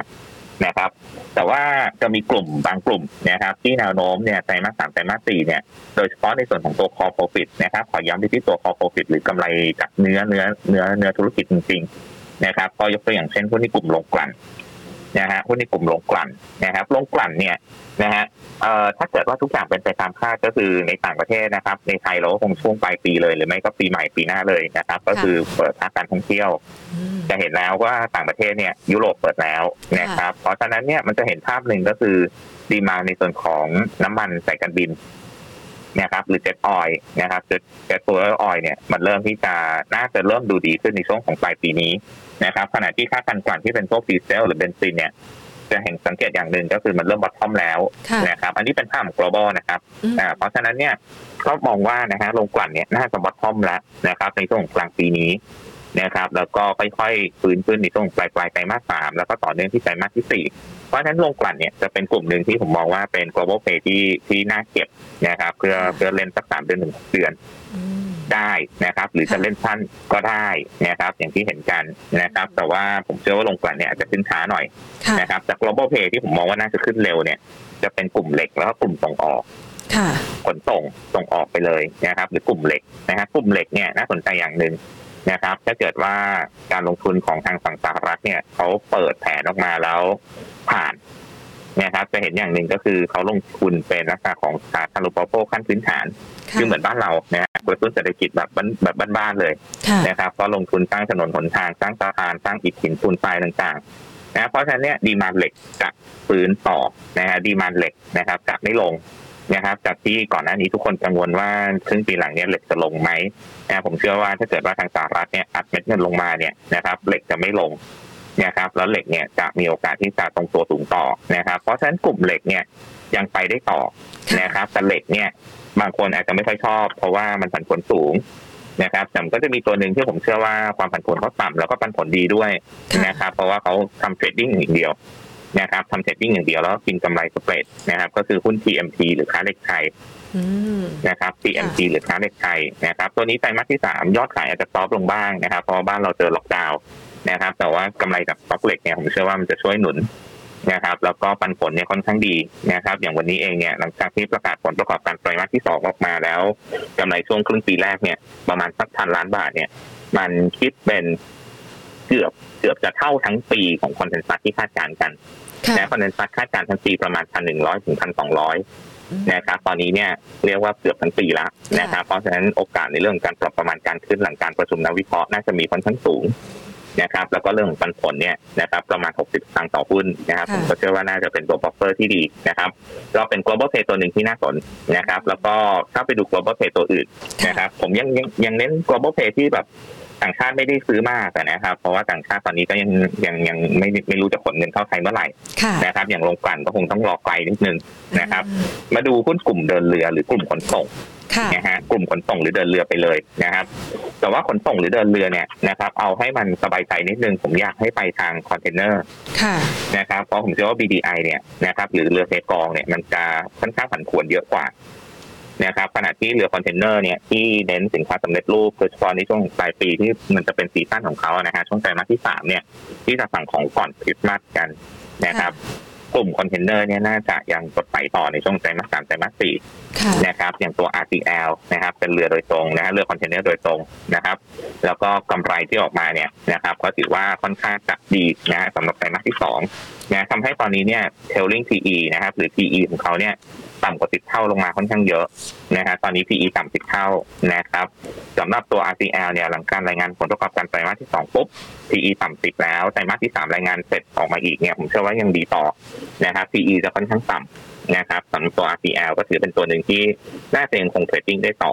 นะครับ แต่ว่าจะมีกลุ่มบางกลุ่มนะครับ ที่แนวโน้มเนี่ยไตรมาสสามไตรมาสสี่เนี่ย โดยเฉพาะในส่วนของตัวคอโปรฟิตนะครับ ขอย้ำที่ตัวคอโปรฟิตหรือกำไรจากเนื้อเนื้อเนื้อเนื้อธุรกิจจริงๆนะครับก็ยกตัวอย่างเช่นหุ้นในกลุ่มลงกลั่น นะฮะหุ้นในกลุ่มลงกลั่นนะครับลงกลั่นเนี่ยนะฮะเอ่อถ้าเกิดว่าทุกอย่างเป็นไปตามคาดก็คือในต่างประเทศนะครับ ในไทยเราก็คงช่วงปลายปีเลย หรือไม่ก็ปีใหม่ปีหน้าเลยนะครับ ก็คือเปิดภาคการท่องเที่ยว จะเห็นแล้วว่าต่างประเทศเนี่ยยุโรปเปิดแล้วนะครับ เพราะฉะนั้นเนี่ยมันจะเห็นภาพหนึ่งก็คือดีมาในส่วนของน้ำมันสายการบินนะครับหรือเจ็ตออยนะครับเจ็ตตัวออยเนี่ยมันเริ่มที่จะน่าจะเริ่มดูดีขึ้นในช่วงของปลายปีนี้ นะครับขณะที่ค่าการกลั่นที่เป็นพวกดีเซลหรือเบนซินเนี่ยจะเห็นสังเกตอย่างหนึ่งก็คือมันเริ่ม bottom แล้วนะครับ อันนี้เป็นภาพของ global นะครับเพราะฉะนั้นเนี่ยก็มองว่านะฮะโรงกลั่นเนี่ยน่าจะ bottom แล้วนะครับ ในช่วงกลางปีนี้นะครับ แล้วก็ค่อยๆฟื้นขึ้นในช่วงปลายปลายไตรมาสสามแล้วก็ต่อเนื่องที่ไตรมาสที่สี่ เพราะฉะนั้นลงกลั่นเนี่ยจะเป็นกลุ่มหนึ่งที่ผมมองว่าเป็น global play ที่ที่น่าเก็บนะครับ เพื่อเพื่อเล่นสักสามเดือนหนึ่งเดือนได้นะครับ หรือจะเล่นสั้นก็ได้นะครับ อย่างที่เห็นกันนะครับ แต่ว่าผมเชื่อว่าลงกลั่นเนี่ยอาจจะขึ้นช้าหน่อยนะครับจาก global pay ที่ผมมองว่าน่าจะขึ้นเร็วเนี่ยจะเป็นกลุ่มเหล็กแล้วก็กลุ่มส่งออกขนส่งส่งออกไปเลยนะครับ หรือกลุ่มเหล็กนะครับกลุ่มเหล็กเนี่ยน่าสนใจอย่างหนึ่งนะครับ ถ้าเกิดว่าการลงทุนของทางฝั่งสหรัฐเนี่ยเขาเปิดแผนออกมาแล้ว ผ่านนะครับจะเห็นอย่างหนึ่งก็คือเขาลงทุนเป็นลักษณะของสาธารณูปโภคขั้นพื้นฐานค่ะคือเหมือนบ้านเรานะฮะกระตุ้นเศรษฐกิจแบบบ้านแบบบ้านๆเลยค่ะนะครับก็ลงทุนสร้างถนนหนทางสร้างสะพานสร้างอิฐหินปูนทรายต่างๆนะเพราะฉะนั้นเนี่ยดีมานเหล็กจะฟื้นต่อนะฮะดีมานเหล็กนะครับจะไม่ลงนะครับจากที่ก่อนหน้านี้ทุกคนกังวลว่าครึ่งปีหลังเนี่ยเหล็กจะลงไหมนะผมเชื่อว่าถ้าเกิดว่าทางสหรัฐเนี่ยอัดเม็ดเงินลงมาเนี่ยนะครับเหล็กจะไม่ลง นะครับแล้วเหล็กเนี่ยจะมีโอกาสที่จะตรงตัวสูงต่อนะครับ เพราะฉะนั้นกลุ่มเหล็กเนี่ยยังไปได้ต่อนะครับแต่เหล็กเนี่ยบางคนอาจจะไม่ค่อยชอบ เพราะว่ามันผันผวนสูงนะครับแต่มันก็จะมีตัวหนึ่งที่ผมเชื่อว่าความผันผวนเขาต่ำแล้วก็ปันผลดีด้วยค่ะนะครับ เพราะว่าเขาทำ trading อย่างเดียวนะครับทำ trading อย่างเดียวแล้วก็กินกำไร spread นะครับ ก็คือหุ้น TMT หรือค้าเหล็กไทยอืมนะครับ TMT หรือค้าเหล็กไทยนะครับ ตัวนี้ไตรมาสที่สามยอดขายอาจจะ soft ลงบ้างนะครับ เพราะว่าบ้านเราเจอล็อกดาวน์ นะครับ แต่ว่ากำไรจากสต็อกเหล็กเนี่ยผมเชื่อว่ามันจะช่วยหนุนนะครับ แล้วก็ปันผลเนี่ยค่อนข้างดีนะครับ อย่างวันนี้เองเนี่ยหลังจากที่ประกาศผลประกอบการไตรมาสที่สองออกมาแล้วกำไรช่วงครึ่งปีแรกเนี่ยประมาณสักพันล้านบาทเนี่ย มันคิดเป็นเกือบเกือบจะเท่าทั้งปีของ consensus ที่คาดการณ์กันค่ะนะ consensus คาดการณ์ทั้งปีประมาณพันหนึ่งร้อยถึงพันสองร้อยอืมนะครับตอนนี้เนี่ยเรียกว่าเกือบทั้งปีแล้วนะครับเพราะฉะนั้นโอกาสในเรื่องของการปรับประมาณการขึ้นหลังการประชุมนักวิเคราะห์น่าจะมีค่อนข้างสูง นะครับแล้วก็เรื่องของปันผลเนี่ยนะครับประมาณ 60สตางค์ต่อหุ้นนะครับค่ะผมก็เชื่อว่าน่าจะเป็นตัว buffer ที่ดีนะครับก็เป็น global play ตัวหนึ่งที่น่าสนนะครับแล้วก็ถ้าไปดู global play ตัวอื่นนะครับผมยังยังยังเน้น global play ที่แบบต่างชาติไม่ได้ซื้อมากอะนะครับ เพราะว่าต่างชาติตอนนี้ก็ยังยังยังไม่ไม่รู้จะขนเงินเข้าไทยเมื่อไหร่ค่ะนะครับ อย่างโรงกลั่นก็คงต้องรอไกลนิดนึงนะครับ มาดูหุ้นกลุ่มเดินเรือหรือกลุ่มขนส่งค่ะ นะฮะกลุ่มขนส่งหรือเดินเรือไปเลยนะครับ แต่ว่าขนส่งหรือเดินเรือเนี่ยนะครับ เอาให้มันสบายใจนิดนึงผมอยากให้ไปทางคอนเทนเนอร์ค่ะนะครับเพราะผมเชื่อว่า BDI เนี่ยนะครับหรือเรือเทกองเนี่ยมันจะค่อนข้างผันผวนเยอะกว่านะครับขณะที่เรือคอนเทนเนอร์เนี่ยที่เน้นสินค้าสำเร็จรูปโดยเฉพาะในช่วงปลายปีที่มันจะเป็น season ของเขานะฮะช่วงไตรมาสที่สามเนี่ยที่จะสั่งของก่อนคริสต์มาสกันนะครับ กลุ่มคอนเทนเนอร์เนี่ยน่าจะยังสดใสต่อในช่วงไตรมาสสามไตรมาสสี่ค่ะนะครับ อย่างตัว RCL นะครับ เป็นเรือโดยตรงนะฮะเรือคอนเทนเนอร์โดยตรงนะครับ แล้วก็กำไรที่ออกมาเนี่ยนะครับ ก็ถือว่าค่อนข้างจะดีนะฮะสำหรับไตรมาสที่สองนะทำให้ตอนนี้เนี่ย trailing PE นะครับ หรือ PE ของเขาเนี่ย ต่ำกว่าสิบเท่าลงมาค่อนข้างเยอะนะฮะตอนนี้ PE ต่ำสิบเท่านะครับสำหรับตัว RCL เนี่ยหลังการรายงานผลประกอบการไตรมาสที่สองปุ๊บ PE ต่ำสิบแล้วไตรมาสที่สามรายงานเสร็จออกมาอีกเนี่ยผมเชื่อว่ายังดีต่อนะครับ PE จะค่อนข้างต่ำนะครับสำหรับตัว RCL ก็ถือเป็นตัวหนึ่งที่น่าจะยังคง trading ได้ต่อ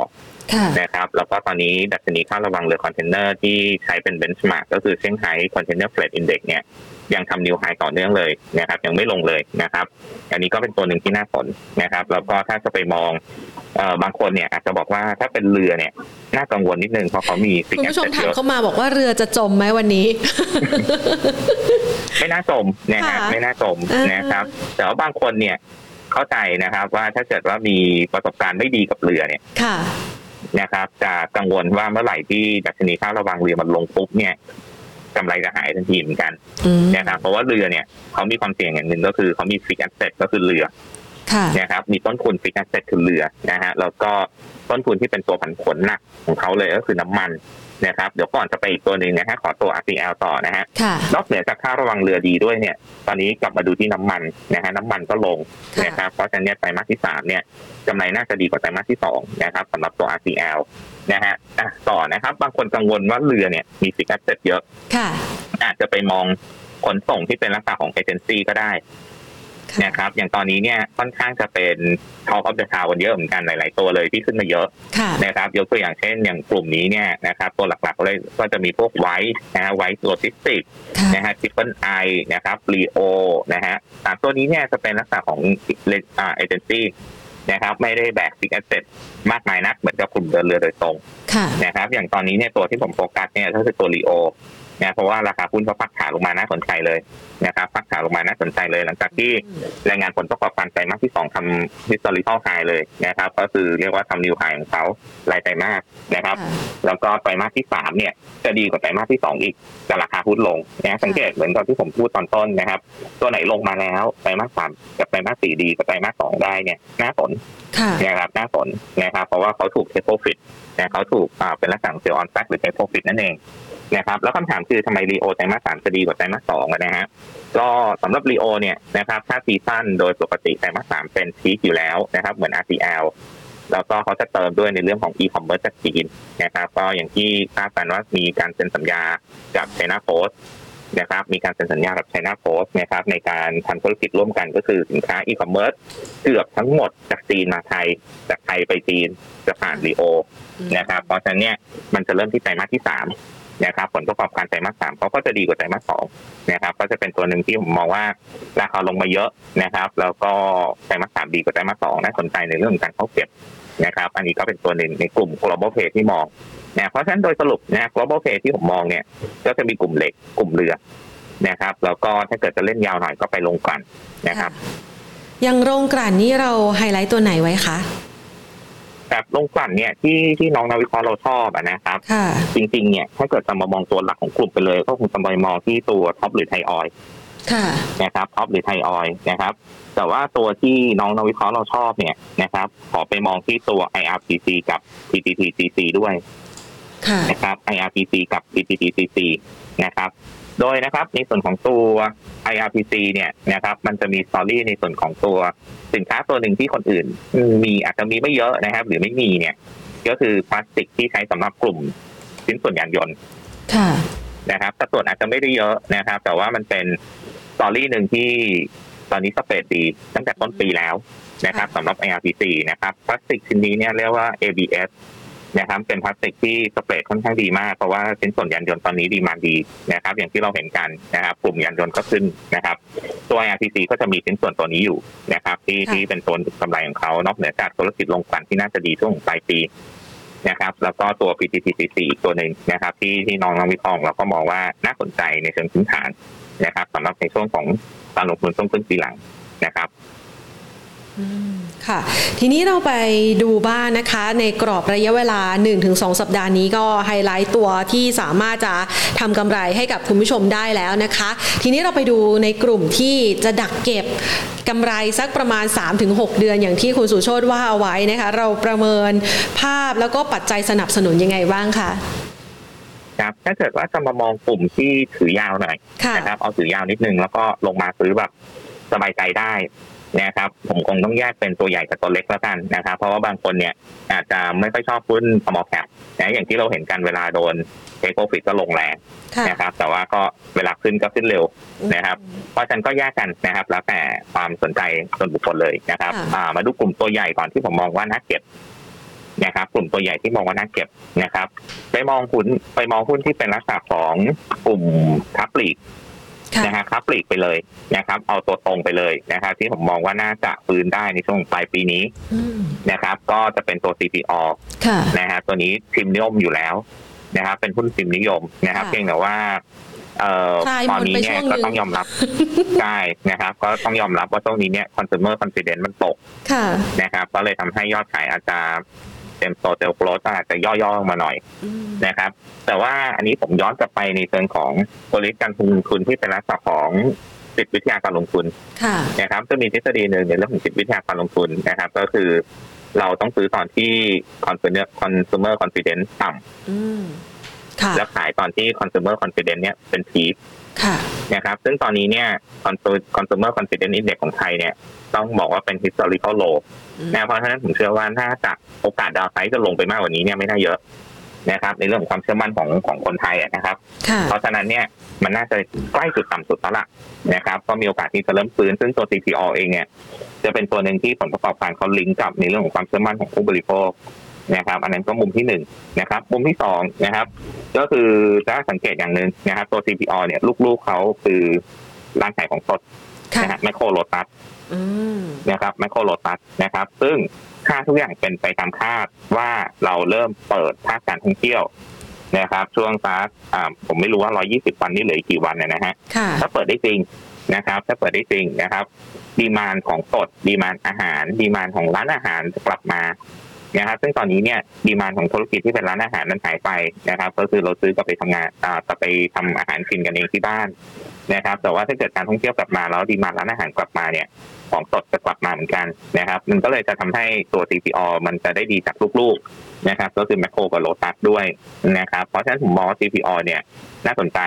ค่ะนะครับแล้วก็ตอนนี้ดัชนีค่าระวังเรือคอนเทนเนอร์ที่ใช้เป็น benchmark ก็คือ Shanghai Container Freight Index เนี่ย ยังทำ new high ต่อเนื่องเลยนะครับ ยังไม่ลงเลยนะครับ อันนี้ก็เป็นตัวหนึ่งที่น่าสนนะครับ แล้วก็ถ้าจะไปมองเอ่อบางคนเนี่ยอาจจะบอกว่าถ้าเป็นเรือเนี่ยน่ากังวลนิดนึงเพราะเขามีฟิกคุณแอสผู้ชมเซทถามเยอะเข้ามาบอกว่าเรือจะจมไหมวันนี้ ไม่น่าจมนะครับค่ะไม่น่าจมอ่านนะครับ แต่ว่าบางคนเนี่ยเข้าใจนะครับ ว่าถ้าเกิดว่ามีประสบการณ์ไม่ดีกับเรือเนี่ยค่ะนะครับจะกังวลว่าเมื่อไหร่ที่ดัชนีค่าระวังเรือมันลงปุ๊บเนี่ย กำไรจะหายทันทีเหมือนกันอืมนะครับเพราะว่าเรือเนี่ยเขามีความเสี่ยงอย่างหนึ่งก็คือเขามี fixed asset ก็คือเรือค่ะนะครับมีต้นทุน fixed asset คือเรือนะฮะแล้วก็ต้นทุนที่เป็นตัวผันผวนหนักของเขาเลยก็คือน้ำมัน นะครับเดี๋ยวก่อนจะไปอีกตัวหนึ่งนะฮะขอตัว RCL ต่อนะฮะค่ะนอกเหนือจากค่าระวังเรือดีด้วยเนี่ย ตอนนี้กลับมาดูที่น้ำมันนะฮะน้ำมันก็ลงค่ะนะครับเพราะฉะนั้นเนี่ยไตรมาสที่สามเนี่ยกำไรน่าจะดีกว่าไตรมาสที่สองนะครับสำหรับตัว RCL นะฮะอะต่อนะครับ บางคนกังวลว่าเรือเนี่ยมี fixed asset เยอะค่ะอาจจะไปมองขนส่งที่เป็นลักษณะของเอเจนซี่ก็ได้ค่ะ นะครับ อย่างตอนนี้เนี่ยค่อนข้างจะเป็น Talk of the Town กันเยอะเหมือนกันหลาย ๆ ตัวเลยที่ขึ้นมาเยอะค่ะนะครับยกตัวอย่างเช่น อย่างกลุ่มนี้เนี่ยนะครับตัวหลักๆเลยก็จะมีพวก WICE นะฮะ WICE Logisticsค่ะนะฮะ Triple i นะครับ LEO นะฮะสามตัวนี้เนี่ยจะเป็นลักษณะของอ่าเอเจนซี่นะครับไม่ได้แบก fixed asset มากมายนักเหมือนกับกลุ่มเดินเรือโดยตรงค่ะนะครับอย่างตอนนี้เนี่ยตัวที่ผมโฟกัสเนี่ยก็คือตัว LEO นะเพราะว่าราคาหุ้นเขาพักขาลงมาน่าสนใจเลยนะครับพักขาลงมาน่าสนใจเลย หลังจากที่รายงานผลประกอบการไตรมาสที่สองทำ historical high เลยนะครับ ก็คือเรียกว่าทำ new high ของเขารายไตรมาสนะครับค่ะแล้วก็ไตรมาสที่สามเนี่ยจะดีกว่าไตรมาสที่สองอีกแต่ราคาหุ้นลงนะสังเกตเหมือนกับที่ผมพูดตอนต้นนะครับ ตัวไหนลงมาแล้วไตรมาสสามกับไตรมาสสี่ดีกว่าไตรมาสสองได้เนี่ยน่าสนค่ะนะครับน่าสนนะครับ เพราะว่าเขาถูก take profit นะเขาถูกเป็นลักษณะ sell on fact หรือ take profit นั่นเองนะครับแล้วคำถามคือทำไม LEO ไตรมาสสามจะดีกว่าไตรมาสสองนะฮะก็สำหรับ LEO เนี่ยนะครับถ้า season โดยปกติไตรมาสสามเป็น peak อยู่แล้วนะครับเหมือน RCL แล้วก็เขาจะเติมด้วยในเรื่องของอีคอมเมิร์ซจากจีนนะครับ ก็อย่างที่ทราบกันว่ามีการเซ็นสัญญากับไช นะครับมีการเซ็นสัญญากับ China Post นะครับในการทำธุรกิจร่วมกันก็คือสินค้าอีคอมเมิร์ซเกือบทั้งหมดจากจีนมาไทย จากไทยไปจีนจะผ่าน LEO นะครับเพราะฉะนั้นเนี่ยมันจะเริ่มที่ไตรมาสที่สามนะครับผลประกอบการไตรมาสสามเขาก็จะดีกว่าไตรมาสสองนะครับก็จะเป็นตัวหนึ่งที่ผมมองว่าราคาลงมาเยอะนะครับ แล้วก็ไตรมาสสามดีกว่าไตรมาสสองน่าสนใจในเรื่องการเข้าเก็บนะครับ อันนี้ก็เป็นตัวหนึ่งในกลุ่ม global play ที่มอง นะเพราะฉะนั้นโดยสรุปนะ global play ที่ผมมองเนี่ยก็จะมีกลุ่มเหล็กกลุ่มเรือนะครับ แล้วก็ถ้าเกิดจะเล่นยาวหน่อยก็ไปโรงกลั่นนะครับยังโรงกลั่นนี้เราไฮไลท์ตัวไหนไว้คะแบบโรงกลั่นเนี่ยที่ที่น้องนักวิเคราะห์เราชอบนะครับ จริงๆเนี่ยถ้าเกิดจะมามองตัวหลักของกลุ่มไปเลย ก็คงจะไปมองที่ตัว TOP หรือไทยออยล์นะครับ TOP หรือไทยออยล์นะครับ แต่ว่าตัวที่น้องนักวิเคราะห์เราชอบเนี่ยนะครับ ขอไปมองที่ตัว IRPC กับ PTTGC ด้วย นะครับ IRPC กับ PTTGC นะครับ โดยนะครับในส่วนของตัว IRPC เนี่ยนะครับ มันจะมี story ในส่วนของตัวสินค้าตัวหนึ่งที่คนอื่น มีอาจจะมีไม่เยอะนะครับ หรือไม่มีเนี่ย ก็คือพลาสติกที่ใช้สำหรับกลุ่มชิ้นส่วนยานยนต์นะครับสัดส่วนอาจจะไม่ได้เยอะนะครับ แต่ว่ามันเป็นสตอรี่หนึ่งที่ตอนนี้สเปรดดีตั้งแต่ต้นปีแล้วนะครับสำหรับ IRPC นะครับพลาสติกชิ้นนี้เนี่ยเรียกว่า ABS นะครับเป็นพลาสติกที่สเปรดค่อนข้างดีมาก เพราะว่าชิ้นส่วนยานยนต์ตอนนี้ดีมาดีนะครับ อย่างที่เราเห็นกันนะครับกลุ่มยานยนต์ก็ขึ้นนะครับ ตัว IRPC ก็จะมีชิ้นส่วนตัวนี้อยู่นะครับ ที่ที่เป็นตัวกำไรของเขานอกเหนือจากธุรกิจลงกลั่นที่น่าจะดีช่วงปลายปีนะครับแล้วก็ตัว PTTCC ตัวหนึ่งนะครับ ที่ที่น้องน้องวิเคราะห์เราก็มองว่าน่าสนใจในเชิงพื้นฐานนะครับสำหรับในช่วงของการลงทุนช่วงครึ่งปีหลังนะครับ ค่ะ ทีนี้เราไปดูบ้านนะคะในกรอบระยะเวลา 1-2 สัปดาห์นี้ก็ไฮไลท์ตัวที่สามารถจะทำกำไรให้กับคุณผู้ชมได้แล้วนะคะ ทีนี้เราไปดูในกลุ่มที่จะดักเก็บกำไรสักประมาณ 3-6 เดือนอย่างที่คุณสุโชตว่าเอาไว้นะคะ เราประเมินภาพแล้วก็ปัจจัยสนับสนุนยังไงบ้างคะครับถ้าเกิดว่าจะมามองกลุ่มที่ถือยาวหน่อยนะครับเอาถือยาวนิดนึงแล้วก็ลงมาซื้อแบบสบายใจได้ นะครับผมคงต้องแยกเป็นตัวใหญ่กับตัวเล็กแล้วกันนะครับ เพราะว่าบางคนเนี่ยอาจจะไม่ค่อยชอบหุ้น small cap นะอย่างที่เราเห็นกันเวลาโดนเทคโอฟิตก็ลงแรงนะครับ แต่ว่าก็เวลาขึ้นก็ขึ้นเร็วนะครับ เพราะฉะนั้นก็แยกกันนะครับ แล้วแต่ความสนใจส่วนบุคคลเลยนะครับมาดูกลุ่มตัวใหญ่ก่อนที่ผมมองว่าน่าเก็บนะครับกลุ่มตัวใหญ่ที่มองว่าน่าเก็บนะครับ ไปมองหุ้นไปมองหุ้นที่เป็นลักษณะของกลุ่มทับปลีก นะฮะครับปลีกไปเลยนะครับ เอาตัวตรงไปเลยนะครับ ที่ผมมองว่าน่าจะฟื้นได้ในช่วงปลายปีนี้นะครับ ก็จะเป็นตัว CPO นะฮะตัวนี้พิมพ์นิยมอยู่แล้วนะครับ เป็นหุ้นพิมพ์นิยมนะครับ เพียงแต่ว่าเอ่อตอนนี้เนี่ยก็ต้องยอมรับใช่นะครับ ก็ต้องยอมรับว่าช่วงนี้เนี่ย consumer confidence มันตกนะครับก็เลยทำให้ยอดขายอาจจะ ต็มโตเตลโกรสอาจจะย่อๆมาหน่อยนะครับ แต่ว่าอันนี้ผมย้อนกลับไปในเชิงของบริการลงทุนที่เป็นลักษณะของจิตวิทยาการลงทุนนะครับจะมีทฤษฎีหนึ่งในเรื่องของจิตวิทยาการลงทุนนะครับ ก็คือเราต้องซื้อตอนที่ consumer consumer confidence ต่ำแล้วขายตอนที่ consumer confidence เนี่ยเป็นพีค นะครับ ซึ่งตอนนี้เนี่ย consumer confidence index ของไทยเนี่ย ต้องบอกว่าเป็น historical low นะเพราะฉะนั้นผมเชื่อว่าถ้าจะโอกาสดาวไซด์จะลงไปมากกว่านี้เนี่ยไม่น่าเยอะนะครับ ในเรื่องของความเชื่อมั่นของของคนไทยนะครับ เพราะฉะนั้นเนี่ยมันน่าจะใกล้จุดต่ำสุดแล้วล่ะนะครับ ก็มีโอกาสที่จะเริ่มฟื้น ซึ่งตัว CPO เองเนี่ยจะเป็นตัวหนึ่งที่ผลประกอบการเขาลิงก์กับในเรื่องของความเชื่อมั่นของผู้บริโภค นะครับ อันนั้นก็มุมที่หนึ่งนะครับ มุมที่สองนะครับ ก็คือจะสังเกตอย่างหนึ่งนะครับ ตัว CPO เนี่ย ลูกๆเขาคือร้านขายของสดนะฮะแมคโครโลตัสนะครับแมคโครโลตัสนะครับ ซึ่งค่าทุกอย่างเป็นไปตามคาดว่าเราเริ่มเปิดภาคการท่องเที่ยวนะครับ ช่วงซักผมไม่รู้ว่า 120 วันนี้เหลือกี่วันเนี่ยนะฮะถ้าเปิดได้จริงนะครับ ถ้าเปิดได้จริงนะครับ demand ของสด demand อาหาร demand ของร้านอาหารจะกลับมา นะครับซึ่งตอนนี้เนี่ย demand ของธุรกิจที่เป็นร้านอาหารนั้นหายไปนะครับ ก็คือเราซื้อกลับไปทำงานอ่ากลับไปทำอาหารกินกันเองที่บ้านนะครับ แต่ว่าถ้าเกิดการท่องเที่ยวกลับมาแล้ว demand ร้านอาหารกลับมาเนี่ยของสดจะกลับมาเหมือนกันนะครับ มันก็เลยจะทำให้ตัว CPALL มันจะได้ดีจากลูกๆนะครับ ก็คือแมคโครกับโลตัสด้วยนะครับ เพราะฉะนั้นผมมองว่า CPO เนี่ย น่าสนใจ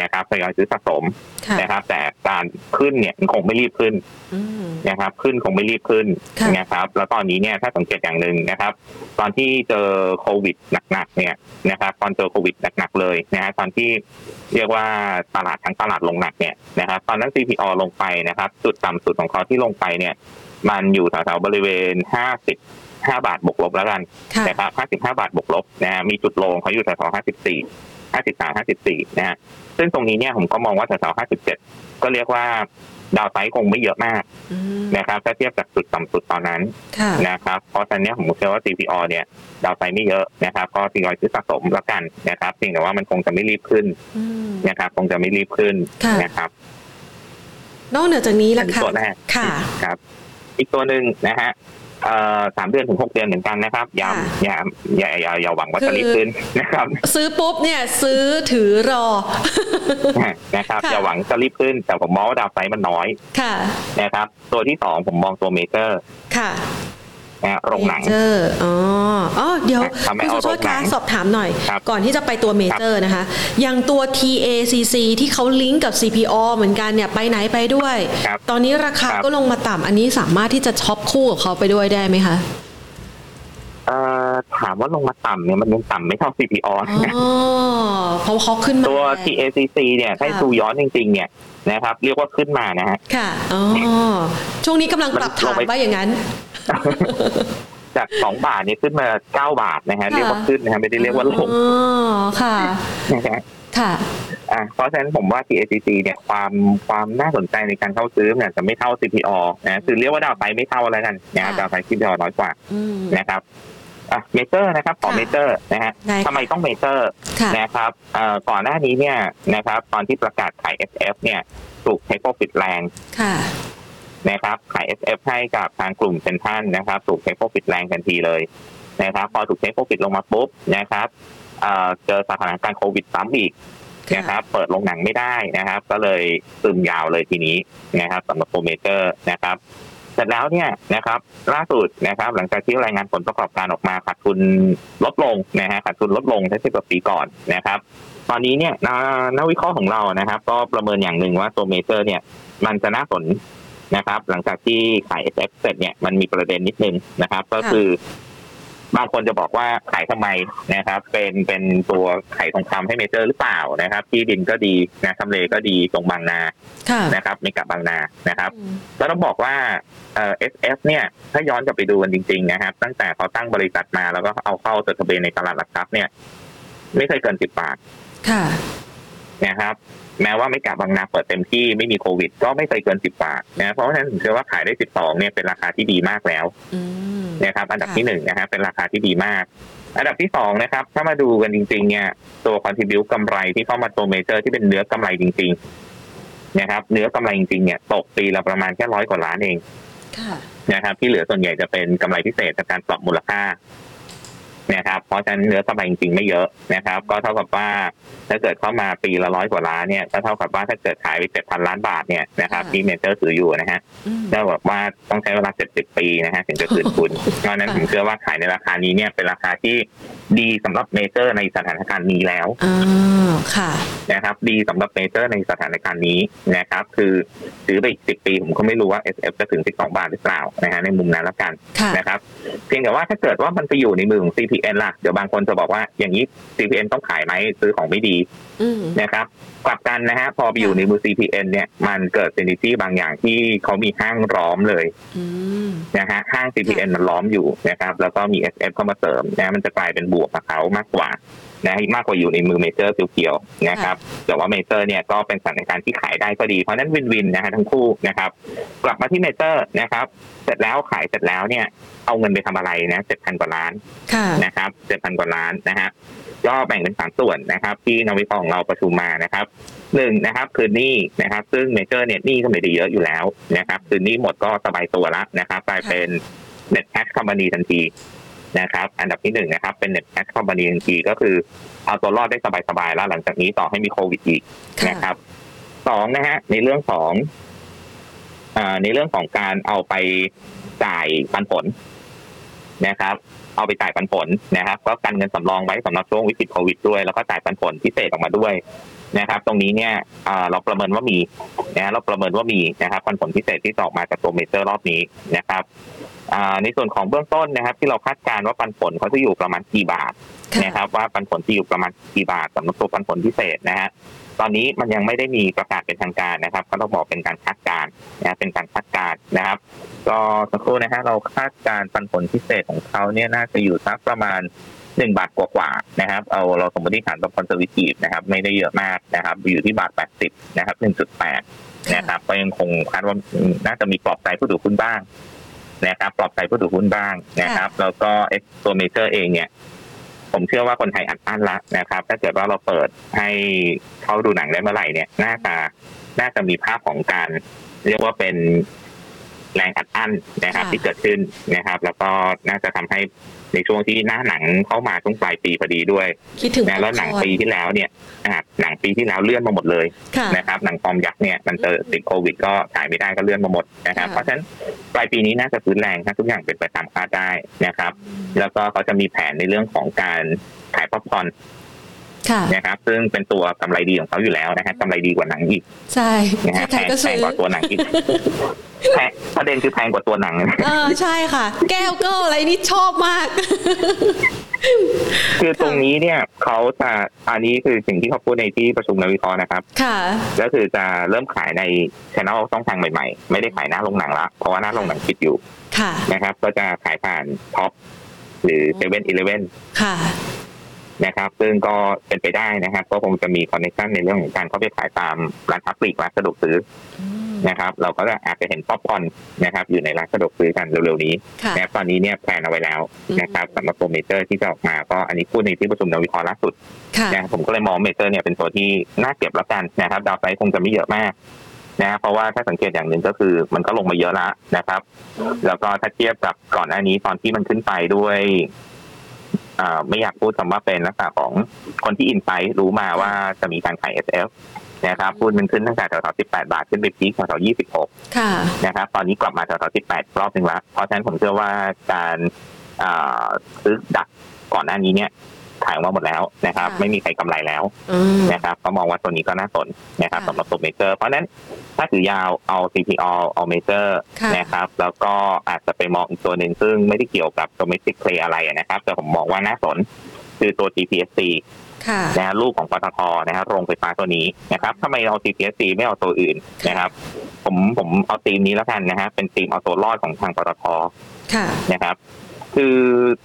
นะครับทยอยซื้อสะสมค่ะนะครับ แต่การขึ้นเนี่ยมันคงไม่รีบขึ้นอืมนะครับ ขึ้นคงไม่รีบขึ้นค่ะนะครับ แล้วตอนนี้เนี่ยถ้าสังเกตอย่างหนึ่งนะครับ ตอนที่เจอโควิดหนักๆเนี่ยนะครับ ตอนเจอโควิดหนักๆเลยนะฮะตอนที่เรียกว่าตลาดทั้งตลาดลงหนักเนี่ยนะครับ ตอนนั้น CPO ลงไปนะครับ จุดต่ำสุดของเขาที่ลงไปเนี่ยมันอยู่แถวๆบริเวณ55บาทบวกลบแล้วกันค่ะนะครับ 55 บาทบวกลบนะฮะมีจุดโลงเขาอยู่แถวๆ54 53 54 นะฮะซึ่งตรงนี้เนี่ยผมก็มองว่าแถวๆ57 ก็เรียกว่าดาวไซด์คงไม่เยอะมากอืมนะครับถ้าเทียบจากจุดต่ำสุดตอนนั้นค่ะนะครับ เพราะฉะนั้นเนี่ยผมเชื่อว่า CPO เนี่ยดาวไซด์ไม่เยอะนะครับ ก็ทยอยซื้อสะสมแล้วกันนะครับเพียงแต่ว่ามันคงจะไม่รีบขึ้นอืมนะครับ คงจะไม่รีบขึ้นค่ะนะครับ นอกเหนือจากนี้ล่ะอันนี้ค่ะตัวแรกค่ะครับ อีกตัวหนึ่งนะฮะเอ่อ สามเดือนถึงหกเดือนเหมือนกันนะครับอย่าค่ะอย่าอย่าอย่าอย่าหวังว่าคือจะรีบขึ้นนะครับ ซื้อปุ๊บเนี่ยซื้อถือรอนะครับค่ะอย่าหวังจะรีบขึ้น แต่ผมมองว่า downside มันน้อยค่ะนะครับ ตัวที่สองผมมองตัวเมเจอร์ค่ะ นะฮะโรงหนังเมเจอร์อ๋ออ๋อเดี๋ยวทำไมคุณเอาสุชาติโรงหนัคะงสอบถามหน่อยครับก่อนที่จะไปตัวเมเจอร์นะคะ อย่างตัว TACC ที่เขาลิงก์กับ CPO เหมือนกันเนี่ยไปไหนไปด้วยครับตอนนี้ราคาครับก็ลงมาต่ำอันนี้สามารถที่จะช็อปคู่กับเขาไปด้วยได้ไหมคะเอ่อถามว่าลงมาต่ำเนี่ยมันยังต่ำไม่เท่า CPO อ๋อนะเพราะเขาขึ้นมา ตัวแรง TACC เนี่ยถ้าค่ะดูย้อนจริง ๆ เนี่ยนะครับ เรียกว่าขึ้นมานะฮะ ค่ะ อ๋อ ช่วงนี้กำลังปรับฐานมันลงไปว่าอย่างนั้น จากสองบาทเนี่ยขึ้นมาเก้าบาทนะฮะค่ะเรียกว่าขึ้นนะฮะไม่ได้เรียกว่าลงอ๋อค่ะนะฮะค่ะอะเพราะฉะนั้นผมว่า TACC เนี่ยความความน่าสนใจในการเข้าซื้อเนี่ยจะไม่เท่า CPALL นะคือเรียกว่า downside ไม่เท่าแล้วกันนะค่ะดาวไซด์ CPO น้อยกว่าอืมนะครับอะเมเจอร์นะครับขอค่ะเมเจอร์นะฮะได้ค่ะทำไมต้องเมเจอร์ค่ะนะครับเอ่อก่อนหน้านี้เนี่ยนะครับตอนที่ประกาศขาย SF เนี่ยถูก take profit แรงค่ะ นะครับขาย SF ให้กับทางกลุ่มเซ็นทรัลนะครับ ถูก take profit แรงทันทีเลยนะครับ พอถูก take profit ลงมาปุ๊บนะครับเอ่อเจอสถานการณ์โควิดซ้ำอีกนะครับ เปิดโรงหนังไม่ได้นะครับ ก็เลยซึมยาวเลยทีนี้นะครับสำหรับโปรเมเจอร์นะครับเสร็จแล้วเนี่ยนะครับล่าสุดนะครับ หลังจากที่รายงานผลประกอบการออกมาขาดทุนลดลงนะฮะขาดทุนลดลงถ้าเทียบกับปีก่อนนะครับ ตอนนี้เนี่ยนักนักวิเคราะห์ของเรานะครับ ก็ประเมินอย่างหนึ่งว่าตัวเมเจอร์เนี่ย มันจะน่าสน นะครับ หลังจากที่ขาย SF เสร็จเนี่ยมันมีประเด็นนิดนึงนะครับ ก็คือบางคนจะบอกว่าขายทำไมนะครับ เป็นเป็นตัวไข่ทองคำให้เมเจอร์หรือเปล่านะครับ ที่ดินก็ดีนะทำเลก็ดีตรงบางนาค่ะนะครับไม่กับบางนานะครับอืมก็ต้องบอกว่าเอ่อ SF เนี่ยถ้าย้อนกลับไปดูกันจริง ๆ นะครับ ตั้งแต่เขาตั้งบริษัทมาแล้วก็เอาเข้าจดทะเบียนในตลาดหลักทรัพย์เนี่ย ไม่เคยเกินสิบบาทค่ะนะครับ แม้ว่าไม่กลับบางนาเปิดเต็มที่ไม่มีโควิด ก็ไม่เคยเกินสิบบาทนะเพราะฉะนั้นผมเชื่อว่าขายได้สิบสองเนี่ยเป็นราคาที่ดีมากแล้วอืมนะครับ อันดับที่หนึ่งนะฮะเป็นราคาที่ดีมาก อันดับที่สองนะครับ ถ้ามาดูกันจริง ๆ เนี่ยตัวคอนทิบิวกำไรที่เข้ามาตัวเมเจอร์ที่เป็นเนื้อกำไรจริง ๆ นะครับ เนื้อกำไรจริงๆเนี่ยตกปีละประมาณแค่ร้อยกว่าล้านเองค่ะนะครับ ที่เหลือส่วนใหญ่จะเป็นกำไรพิเศษจากการปรับมูลค่า นะครับ เพราะฉะนั้นเนื้อกำไรจริงๆไม่เยอะนะครับ ก็เท่ากับว่าถ้าเกิดเข้ามาปีละร้อยกว่าล้านเนี่ยก็เท่ากับว่าถ้าเกิดขายไปเจ็ดพันล้านบาทเนี่ยนะครับที่เมเจอร์ถืออยู่นะฮะอืมได้บอกว่าต้องใช้เวลา70ปีนะฮะถึงจะคืนทุนเพราะฉะนั้นผมเชื่อว่าขายในราคานี้เนี่ยเป็นราคาที่ดีสำหรับเมเจอร์ในสถานการณ์นี้แล้วอ่าค่ะ นะครับ ดีสำหรับเมเจอร์ในสถานการณ์นี้นะครับ คือซื้อไปอีก10ปีผมก็ไม่รู้ว่า SF จะถึง12บาทหรือเปล่านะฮะในมุมนั้นละกันค่ะนะครับ เพียงแต่ว่าถ้าเกิดว่ามันไปอยู่ในมือของ CPN ล่ะ เดี๋ยวบางคนจะบอกว่าอย่างนี้ CPN ต้องขายไหมซื้อของไม่ดีอืม นะครับกลับกันนะฮะพอไปอยู่ในมือ CPN เนี่ยมันเกิด synergy บางอย่างที่เขามีห้างล้อมเลยอืมนะฮะห้าง CPN มันล้อมอยู่นะครับ แล้วก็มี SF เข้ามาเสริมนะมันจะกลายเป็นบวกกับเขามากกว่านะมากกว่าอยู่ในมือเมเจอร์เดี่ยวๆนะครับแต่ว่าเมเจอร์เนี่ยก็เป็นสถานการณ์ที่ขายได้ก็ดี เพราะฉะนั้น win-win นะฮะทั้งคู่นะครับ กลับมาที่เมเจอร์นะครับ เสร็จแล้วขายเสร็จแล้วเนี่ยเอาเงินไปทำอะไรนะเจ็ดพันกว่าล้านค่ะนะครับเจ็ดพันกว่าล้านนะฮะ ก็แบ่งเป็นสามส่วนนะครับ ที่นักวิเคราะห์ของเราประชุมมานะครับหนึ่งนะครับ คือหนี้นะครับ ซึ่งเมเจอร์เนี่ยหนี้ก็ไม่ได้เยอะอยู่แล้วนะครับ คือหนี้หมดก็สบายตัวแล้วนะครับกลายเป็น net cash company ทันทีนะครับ อันดับที่หนึ่งนะครับ เป็น net cash company ทันทีก็คือเอาตัวรอดได้สบายๆแล้ว หลังจากนี้ต่อให้มีโควิดอีกค่ะนะครับสองนะฮะในเรื่องของในเรื่องของการเอาไปจ่ายปันผลนะครับ เอาไปจ่ายปันผลนะครับ ก็กันเงินสำรองไว้สำหรับช่วงวิกฤตโควิดด้วย แล้วก็จ่ายปันผลพิเศษออกมาด้วยนะครับ ตรงนี้เนี่ยเราประเมินว่ามีนะเราประเมินว่ามีนะครับปันผลพิเศษที่ออกมาจากตัวเมเจอร์รอบนี้นะครับในส่วนของเบื้องต้นนะครับ ที่เราคาดการณ์ว่าปันผลเขาจะอยู่ประมาณกี่บาทนะครับ ว่าปันผลจะอยู่ประมาณกี่บาทสำหรับตัวปันผลพิเศษนะฮะ ตอนนี้มันยังไม่ได้มีประกาศเป็นทางการนะครับ ก็ต้องบอกเป็นการคาดการณ์นะเป็นการคาดการณ์นะครับ ก็สักครู่นะฮะเราคาดการณ์ปันผลพิเศษของเขาเนี่ยน่าจะอยู่สักประมาณหนึ่งบาทกว่าๆนะครับ เอาเราสมมติฐานแบบ conservative นะครับ ไม่ได้เยอะมากนะครับ อยู่ที่บาทแปดสิบนะครับหนึ่งจุดแปดนะครับ ก็ยังคงคาดว่าน่าจะมีปลอบใจผู้ถือหุ้นบ้างนะครับ ปลอบใจผู้ถือหุ้นบ้างนะครับ แล้วก็เอ็กซ์ตัวเมเจอร์เองเนี่ย ผมเชื่อว่าคนไทยอัดอั้นละนะครับ ถ้าเกิดว่าเราเปิดให้เขาดูหนังได้เมื่อไหร่เนี่ยน่าจะน่าจะมีภาพของการ เรียกว่าเป็นแรงอัดอั้นนะครับ ที่เกิดขึ้นนะครับ แล้วก็น่าจะทำให้ ในช่วงที่หน้าหนังเข้ามาช่วงปลายปีพอดีด้วยคิดถึงแล้วหนังปีที่แล้วเนี่ยหนังปีที่แล้วเลื่อนมาหมดเลยนะครับหนังฟอมยักษ์เนี่ยมันจะติดโควิด ก็ถ่ายไม่ได้ก็เลื่อนมาหมดนะครับเพราะฉะนั้นปลายปีนี้น่าจะฟื้นแรงถ้าทุกอย่างเป็นไปตามคาดได้นะครับ แล้วก็เขาจะมีแผนในเรื่องของการขายป๊อปคอน นะครับซึ่งเป็นตัวกำไรดีของเขาอยู่แล้วนะฮะกำไรดีกว่าหนังอีก ใช่นะฮะแพงแพงกว่าตัวหนังอีกแพงประเด็นคือแพงกว่าตัวหนังเออใช่ค่ะ แก้วก็อะไรนี่ชอบมาก คือตรงนี้เนี่ยเขาจะอันนี้คือสิ่งที่เขาพูดในที่ประชุมนักวิเคราะห์นะครับ ค่ะ ก็คือจะเริ่มขายในช่องช่องทางใหม่ๆ ไม่ได้ขายหน้าโรงหนังละเพราะว่าหน้าโรงหนังปิดอยู่ ค่ะ นะครับ ก็จะขายผ่าน Tops หรือเซเว่นอีเลฟเว่นค่ะ นะครับ ซึ่งก็เป็นไปได้นะครับ ก็คงจะมี connection ในเรื่องของการเข้าไปขายตามร้านค้าปลีกร้านสะดวกซื้อนะครับ เราก็จะอาจจะเห็นป๊อปคอร์นนะครับ อยู่ในร้านสะดวกซื้อกันเร็วๆนี้นะตอนนี้เนี่ย plan เอาไว้แล้วนะครับสำหรับตัวเมเจอร์ที่จะออกมาก็อันนี้พูดในที่ประชุมนักวิเคราะห์ล่าสุดนะผมก็เลยมองเมเจอร์เนี่ยเป็นตัวที่น่าเก็บแล้วกันนะครับ ดาวไซด์คงจะไม่เยอะมากนะเพราะว่าถ้าสังเกตอย่างหนึ่งก็คือมันก็ลงมาเยอะแล้วนะครับ แล้วก็ถ้าเทียบกับก่อนหน้านี้ตอนที่มันขึ้นไปด้วย ไม่อยากพูดคำว่าเป็นลักษณะของคนที่อินไซต์รู้มาว่าจะมีการขาย SF นะครับพูดมันขึ้นตั้งแต่แถวๆ18 บาท ขึ้นไปพีคแถวๆ26นะครับ ตอนนี้กลับมาแถวๆ18 รอบหนึ่งแล้ว เพราะฉะนั้นผมเชื่อว่าการซื้อดักก่อนหน้านี้เนี่ย ขายมาหมดแล้วนะครับ ไม่มีใครกำไรแล้วนะครับก็มองว่าตัวนี้ก็น่าสนนะครับสำหรับตัวเมเจอร์เพราะนั้นถ้าถือยาวเอา CPO เอาเมเจอร์นะครับ แล้วก็อาจจะไปมองอีกตัวหนึ่งซึ่งไม่ได้เกี่ยวกับ domestic play อะไรนะครับ แต่ผมมองว่าน่าสนคือตัว GPSC นะลูกของปตทนะครับโรงไฟฟ้าตัวนี้นะครับทำไมเอา GPSC ไม่เอาตัวอื่นนะครับ ผมผมเอาตีมนี้แล้วกันนะฮะเป็นตีมเอาตัวรอดของทางปตทนะครับ คือ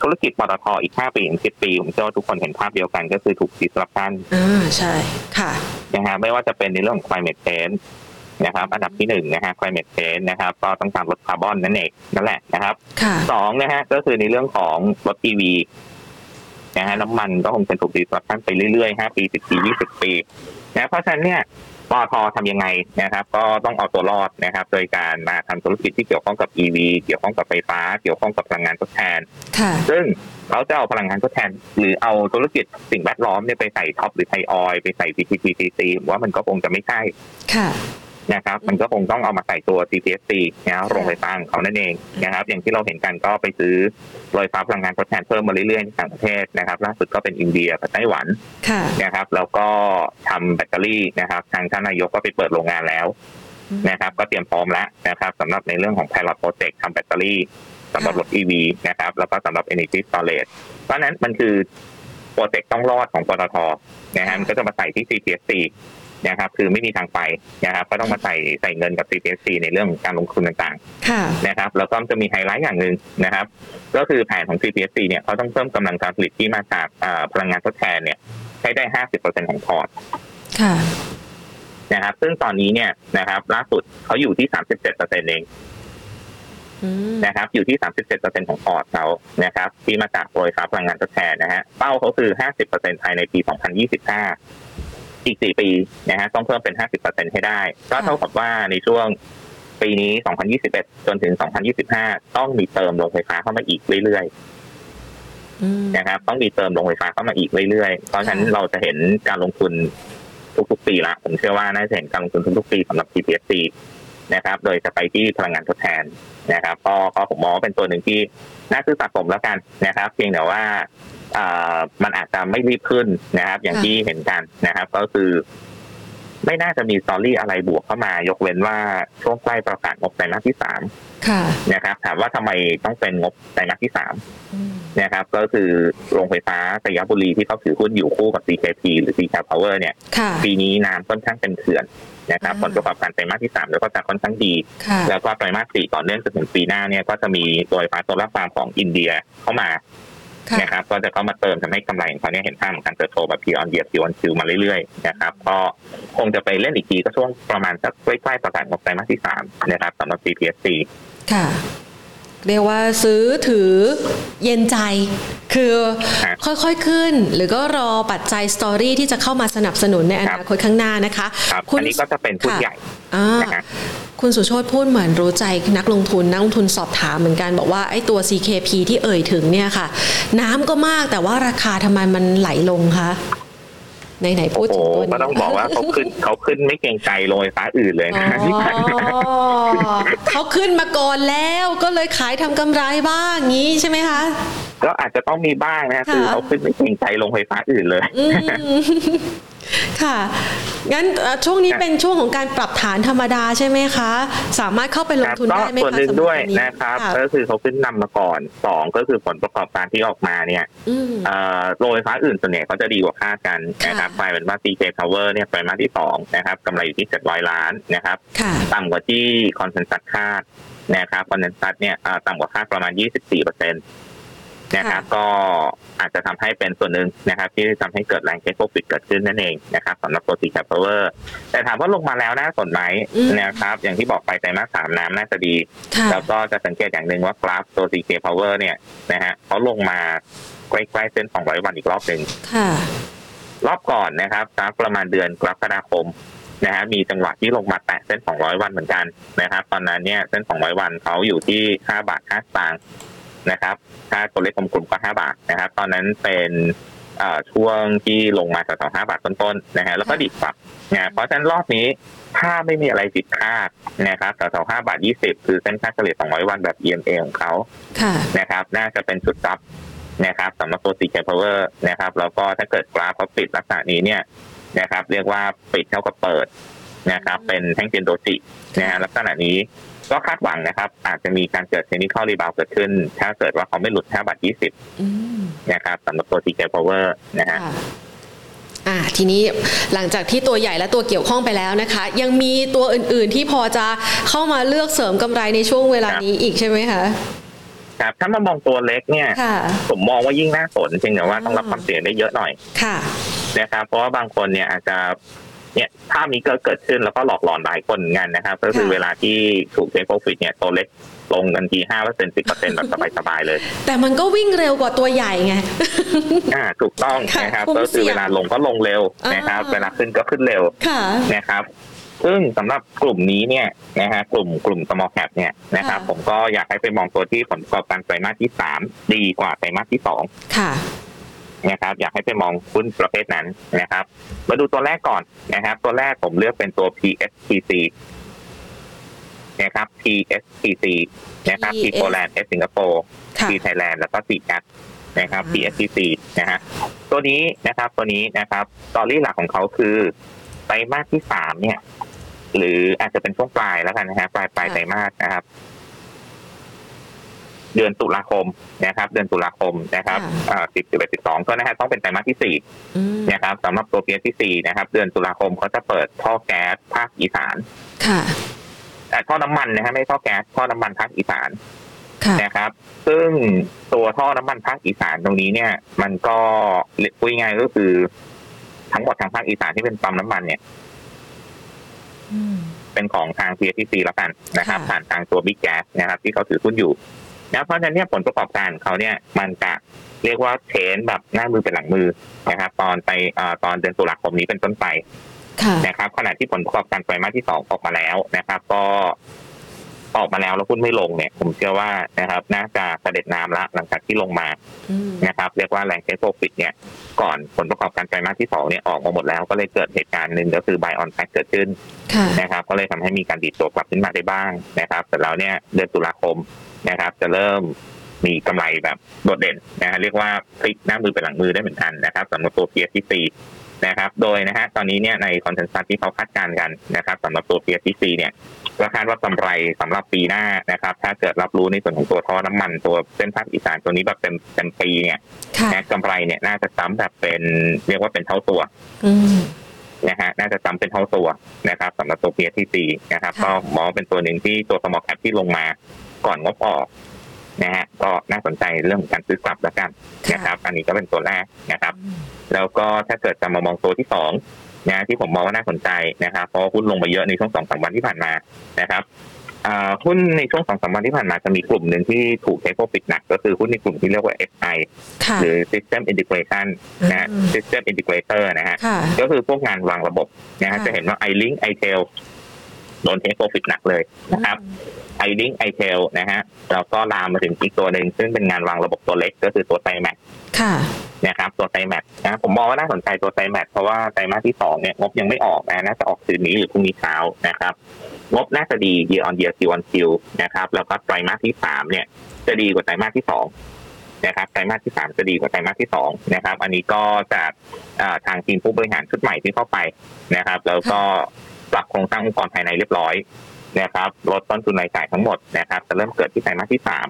ธุรกิจปตทอีกห้าปีถึงสิบปี ผมเชื่อว่าทุกคนเห็นภาพเดียวกันก็คือถูก disruption อ่าใช่ค่ะนะฮะไม่ว่าจะเป็นในเรื่องของ climate change นะครับอันดับที่หนึ่งนะฮะ climate change นะครับก็ต้องการลดคาร์บอนนั่นเองนั่นแหละนะครับสองนะฮะก็คือในเรื่องของรถ EV นะฮะน้ำมันก็คงเป็นถูก disruption ไปเรื่อยๆห้าปีสิบปียี่สิบปีนะเพราะฉะนั้นเนี่ย ปอททำยังไงนะครับ ก็ต้องเอาตัวรอดนะครับ โดยการมาทำธุรกิจที่เกี่ยวข้องกับ EV เกี่ยวข้องกับไฟฟ้า เกี่ยวข้องกับพลังงานทดแทน ซึ่งเขาจะเอาพลังงานทดแทน หรือเอาธุรกิจสิ่งแวดล้อมเนี่ยไปใส่ท็อปหรือไทยออยไปใส่ PTTCC ว่ามันก็คงจะไม่ใช่ นะครับมันก็คงต้องเอามาใส่ตัว CPSC นะโรงไฟฟ้าของเขานั่นเองนะครับ อย่างที่เราเห็นกันก็ไปซื้อโรยฟ้าพลังงานทดแทนเพิ่มมาเรื่อยๆในต่างประเทศนะครับ ล่าสุดก็เป็นอินเดียกับไต้หวันนะครับ แล้วก็ทำแบตเตอรี่นะครับ ทางท่านนายกก็ไปเปิดโรงงานแล้วนะครับ ก็เตรียมพร้อมแล้วนะครับสำหรับในเรื่องของ pilot project ทำแบตเตอรี่สำหรับรถ EV นะครับแล้วก็สำหรับ energy storage เพราะนั้นมันคือโปรเจกต์ต้องรอดของปตทนะฮะมันก็จะมาใส่ที่ CPSC นะครับคือไม่มีทางไปนะครับก็ต้องมาใส่ใส่เงินกับ CPSC ในเรื่องการลงทุนต่างๆนะครับแล้วก็จะมีไฮไลท์อย่างหนึ่งนะครับ ก็คือแผนของ CPSC เนี่ยเขาต้องเพิ่มกำลังการผลิตที่มาจากพลังงานทดแทนเนี่ยให้ได้ห้าสิบเปอร์เซ็นของพอร์ตนะครับ ซึ่งตอนนี้เนี่ยนะครับ ล่าสุดเขาอยู่ที่สามสิบเจ็ดเปอร์เซ็นเองนะครับ อยู่ที่สามสิบเจ็ดเปอร์เซ็นของพอร์ตเขานะครับ ที่มาจากโรงไฟฟ้าพลังงานทดแทนนะฮะเป้าเขาคือห้าสิบเปอร์เซ็นภายในปีสองพันยี่สิบห้า อีกสี่ปีนะฮะต้องเพิ่มเป็นห้าสิบเปอร์เซ็นให้ได้ ก็เท่ากับว่าในช่วงปีนี้ 2021 จนถึง 2025 ต้องมีเติมโรงไฟฟ้าเข้ามาอีกเรื่อยๆนะครับ ต้องมีเติมโรงไฟฟ้าเข้ามาอีกเรื่อยๆ เพราะฉะนั้นเราจะเห็นการลงทุนทุกๆปีละ ผมเชื่อว่าน่าจะเห็นการลงทุนทุกๆปีสำหรับ TPSC นะครับ โดยจะไปที่พลังงานทดแทนนะครับ ก็ก็ผมมองว่าเป็นตัวหนึ่งที่น่าซื้อสะสมแล้วกันนะครับ เพียงแต่ว่าอ่า มันอาจจะไม่รีบขึ้นนะครับ อย่างที่เห็นกันนะครับ ก็คือ ไม่น่าจะมีสตอรี่อะไรบวกเข้ามา ยกเว้นว่าช่วงใกล้ประกาศงบไตรมาสที่สามค่ะนะครับ ถามว่าทำไมต้องเป็นงบไตรมาสที่สามนะครับ ก็คือโรงไฟฟ้าไซยะบุรีที่เขาถือหุ้นอยู่คู่กับ CKP หรือ CK Power เนี่ยค่ะปีนี้น้ำค่อนข้างเต็มเขื่อนนะครับอ่าผลประกอบการไตรมาสที่สามแล้วก็จะค่อนข้างดีค่ะแล้วก็ไตรมาสสี่ต่อเนื่องจนถึงปีหน้าเนี่ยก็จะมีตัวไฟฟ้าโซลาร์ฟาร์มของอินเดียเข้ามาค่ะ นะครับก็จะเข้ามาเติมทำให้กำไรของเขาเนี่ยเห็นภาพของการเติบโตแบบ year on year Q on Q มาเรื่อยๆนะครับก็คงจะไปเล่นอีกทีก็ช่วงประมาณสักใกล้ๆประกาศงบไตรมาสที่สามนะครับสำหรับ GPSC ค่ะเรียกว่าซื้อถือเย็นใจ คือค่อยๆขึ้น หรือก็รอปัจจัยสตอรี่ที่จะเข้ามาสนับสนุนในอนาคตข้างหน้านะคะครับคุณอันนี้ก็จะเป็นหุ้ใหญ่ คุณสุโชตพูดเหมือนรู้ใจนักลงทุนนักลงทุนสอบถามเหมือนกันบอกว่าไอ้ตัว CKP ที่เอ่ยถึงเนี่ยค่ะ น้ำก็มากแต่ว่าราคาทำไมมันไหลลงคะไหนๆพูดโอ้ถึงตัวนี้ก็ต้องบอกว่าเขาขึ้นเขาขึ้นไม่เกรงใจโรงไฟฟ้าอื่นเลยอ๋นะที่ผ่านมาอเขาขึ้นมาก่อนแล้วก็เลยขายทำกำไรบ้างงี้ใช่ไหมคะ ก็อาจจะต้องมีบ้างนะค่ะคือเขาขึ้นไม่เกรงใจโรงไฟฟ้าอื่นเลยอืมค่ะ งั้นเอ่อช่วงนี้ครับเป็นช่วงของการปรับฐานธรรมดาใช่ไหมคะ สามารถเข้าไปลคงรับทุนก็ได้ไหมคะส่วนหนึ่งสำหรับด้วยตัวนี้นะครับค่ะก็คือเขาขึ้นนำมาก่อนสองก็คือผลประกอบการที่ออกมาเนี่ยอืมเอ่อโรงไฟฟ้าอื่นส่วนใหญ่เขาจะดีกว่าคาดกันนะครับค่ะกลายเป็นว่า CK Power เนี่ยไตรมาสที่สองนะครับกำไรอยู่ที่700ล้านนะครับค่ะต่ำกว่าที่ consensus คาดนะครับ consensus เนี่ยเอ่อต่ำกว่าคาดประมาณ 24เปอร์เซ็นต์ นะครับก็อาจจะทำให้เป็นส่วนหนึ่งนะครับ ที่ทำให้เกิดแรง take profit เกิดขึ้นนั่นเองนะครับสำหรับตัว CK Power แต่ถามว่าลงมาแล้วน่าสนไหมอืมนะครับ อย่างที่บอกไปไตรมาสสามน้ำน่าจะดีค่ะแล้วก็จะสังเกตอย่างหนึ่งว่ากราฟตัว CK Power เนี่ยนะฮะเขาลงมาใกล้ๆเส้น 200 วันอีกรอบหนึ่งค่ะรอบก่อนนะครับกราฟประมาณเดือนกรกฎาคมนะฮะมีจังหวะที่ลงมาแตะเส้น 200 วันเหมือนกันนะครับ ตอนนั้นเนี่ยเส้น 200 วันเขาอยู่ที่ 5 บาท5สตางค์ นะครับ ถ้าตัวเลขกลมๆก็5บาทนะครับ ตอนนั้นเป็นเอ่อช่วงที่ลงมาแถวๆ5บาทต้นๆนะฮะแล้วก็ดิบกลับนะเพราะฉะนั้นรอบนี้ถ้าไม่มีอะไรผิดคาดนะครับแถวๆ5บาท20คือเส้นค่าเฉลี่ย200วันแบบ EMA ของเขาค่ะนะครับ น่าจะเป็นจุด support นะครับสำหรับตัว CK Power นะครับแล้วก็ถ้าเกิดกราฟเขาปิดลักษณะนี้เนี่ยนะครับ เรียกว่าปิดเท่ากับเปิดนะครับ เป็นแท่งเทียนโดจินะฮะลักษณะนี้ ก็คาดหวังนะครับ อาจจะมีการเกิด technical rebound เกิดขึ้น ถ้าเกิดว่าเขาไม่หลุด5บาทอืม20นะครับสำหรับตัว CK Power นะฮะค่ะอ่าทีนี้หลังจากที่ตัวใหญ่และตัวเกี่ยวข้องไปแล้วนะคะ ยังมีตัวอื่น ๆที่พอจะเข้ามาเลือกเสริมกำไรในช่วงเวลานี้อีกใช่ไหมคะครับถ้ามามองตัวเล็กเนี่ยค่ะผมมองว่ายิ่งน่าสนเพียงแต่ว่าต้องรับความเสี่ยงได้เยอะหน่อย ค่ะนะครับเพราะว่าบางคนเนี่ยอาจจะ เนี่ยภาพนี้ก็เกิดขึ้นแล้วก็หลอกหลอนหลายคนเหมือนกันนะครับ ก็คือค่ะเวลาที่ถูกเทคโปรฟิตเนี่ยตัวเล็กลงกันทีห้าเปอร์เซ็นต์สิบเปอร์เซ็นต์แบบสบายๆเลย แต่มันก็วิ่งเร็วกว่าตัวใหญ่ไงอ่าถูกต้องค่ะนะครับคุ้มก็คือเสี่ยงเวลาลงก็ลงเร็วนะครับอ่าเวลาขึ้นก็ขึ้นเร็วค่ะนะครับซึ่งสำหรับกลุ่มนี้เนี่ยนะฮะกลุ่มกลุ่ม small cap เนี่ยนะครับค่ะผมก็อยากให้ไปมองตัวที่ผลประกอบการไตรมาสที่สามดีกว่าไตรมาสที่สองค่ะ นะครับ อยากให้ไปมองหุ้นประเภทนั้นนะครับ มาดูตัวแรกก่อนนะครับ ตัวแรกผมเลือกเป็นตัว PSPC นะครับ PSPC นะครับ P PS โปแลนด์ S สิงคโปร์ค่ะ P ไทยแลนด์แล้วก็ C แคทนะครับอ่า PSPC นะฮะตัวนี้นะครับตัวนี้นะครับตอรี่หลักของเขาคือไตรมาสที่สามเนี่ย หรืออาจจะเป็นช่วงปลายแล้วกันนะฮะปลายปลายไตรมาสนะครับ เดือนตุลาคมนะครับ เดือนตุลาคมนะครับอ่าสิบสิบเอ็ดสิบสองก็นะฮะต้องเป็นไตรมาสที่สี่อืมนะครับสำหรับตัวเพียที่สี่นะครับ เดือนตุลาคมเขาจะเปิดท่อแก๊สภาคอีสานค่ะเอ่อท่อน้ำมันนะฮะไม่ท่อแก๊สท่อน้ำมันภาคอีสานค่ะนะครับ ซึ่งตัวท่อน้ำมันภาคอีสานตรงนี้เนี่ย มันก็พูดง่ายๆก็คือ ทั้งหมดทางภาคอีสานที่เป็นปั๊มน้ำมันเนี่ยอืมเป็นของทาง PTC แล้วกันนะครับค่ะผ่านทางตัวบิ๊กแก๊สนะครับ ที่เขาถือหุ้นอยู่ นะเพราะฉะนั้นเนี่ยผลประกอบการของเขาเนี่ยมันจะเรียกว่าเทรนแบบหน้ามือเป็นหลังมือนะครับตอนไปเอ่อตอนเดือนตุลาคมนี้เป็นต้นไปค่ะนะครับขณะที่ผลประกอบการไตรมาสที่สองออกมาแล้วนะครับ ก็ออกมาแล้วแล้วหุ้นไม่ลงเนี่ย ผมเชื่อว่านะครับ น่าจะเสด็จน้ำละหลังจากที่ลงมาอืมนะครับ เรียกว่าแรงเทสโปรฟิตเนี่ย ก่อนผลประกอบการไตรมาสที่สองเนี่ยออกมาหมดแล้วก็เลยเกิดเหตุการณ์หนึ่งก็คือ buy on track เกิดขึ้นค่ะนะครับ ก็เลยทำให้มีการดีดตัวกลับขึ้นมาได้บ้างนะครับ แต่แล้วเนี่ยเดือนตุลาคม นะครับ จะเริ่มมีกำไรแบบโดดเด่นนะฮะเรียกว่าพลิกหน้ามือเป็นหลังมือได้เหมือนกันนะครับสำหรับตัว PSC นะครับ โดยนะฮะตอนนี้เนี่ยในคอนเทนซัสที่เขาคาดการณ์กันนะครับสำหรับตัว PSC เนี่ยก็คาดว่ากำไรสำหรับปีหน้านะครับ ถ้าเกิดรับรู้ในส่วนของตัวท่อน้ำมันตัวเส้นภาคอีสานตัวนี้แบบเต็มเต็มปีเนี่ยค่ะนะกำไรเนี่ยน่าจะซ้ำแบบเป็นเรียกว่าเป็นเท่าตัวอืมนะฮะน่าจะซ้ำเป็นเท่าตัวนะครับสำหรับตัว PSTC นะครับค่ะก็มองเป็นตัวหนึ่งที่ตัว small cap ที่ลงมา ก่อนงบออกนะฮะก็น่าสนใจเรื่องของการซื้อกลับแล้วกันนะครับ อันนี้ก็เป็นตัวแรกนะครับอืมแล้วก็ถ้าเกิดจะมามองตัวที่สองนะที่ผมมองว่าน่าสนใจนะครับ เพราะว่าหุ้นลงมาเยอะในช่วงสองสามวันที่ผ่านมานะครับอ่าหุ้นในช่วงสองสามวันที่ผ่านมาจะมีกลุ่มหนึ่งที่ถูกเทคโปรฟิตหนัก ก็คือหุ้นในกลุ่มที่เรียกว่า SI ค่ะหรือ System Integration นะฮะอืม System Integrator นะฮะค่ะก็คือพวกงานวางระบบนะฮะค่ะจะเห็นว่า iLink iTel โดนเทคโปรฟิตหนักเลยนะครับ iLink iTel นะฮะแล้วก็ลามมาถึงอีกตัวหนึ่งซึ่งเป็นงานวางระบบตัวเล็กก็คือตัวไตแมทค่ะนะครับตัวไตแมทนะผมมองว่าน่าสนใจตัวไตแมทเพราะว่าไตรมาสที่สองเนี่ยงบยังไม่ออกนะน่าจะออกคืนนี้หรือพรุ่งนี้เช้านะครับงบน่าจะดี year on year Q on Q นะครับแล้วก็ไตรมาสที่สามเนี่ย จะดีกว่าไตรมาสที่สองนะครับไตรมาสที่สามจะดีกว่าไตรมาสที่สองนะครับ อันนี้ก็จากอ่าทางทีมผู้บริหารชุดใหม่ที่เข้าไปนะครับ แล้วก็ ปรับโครงสร้างองค์กรภายในเรียบร้อยนะครับลดต้นทุนรายจ่ายทั้งหมดนะครับจะเริ่มเกิดที่ไตรมาสที่สาม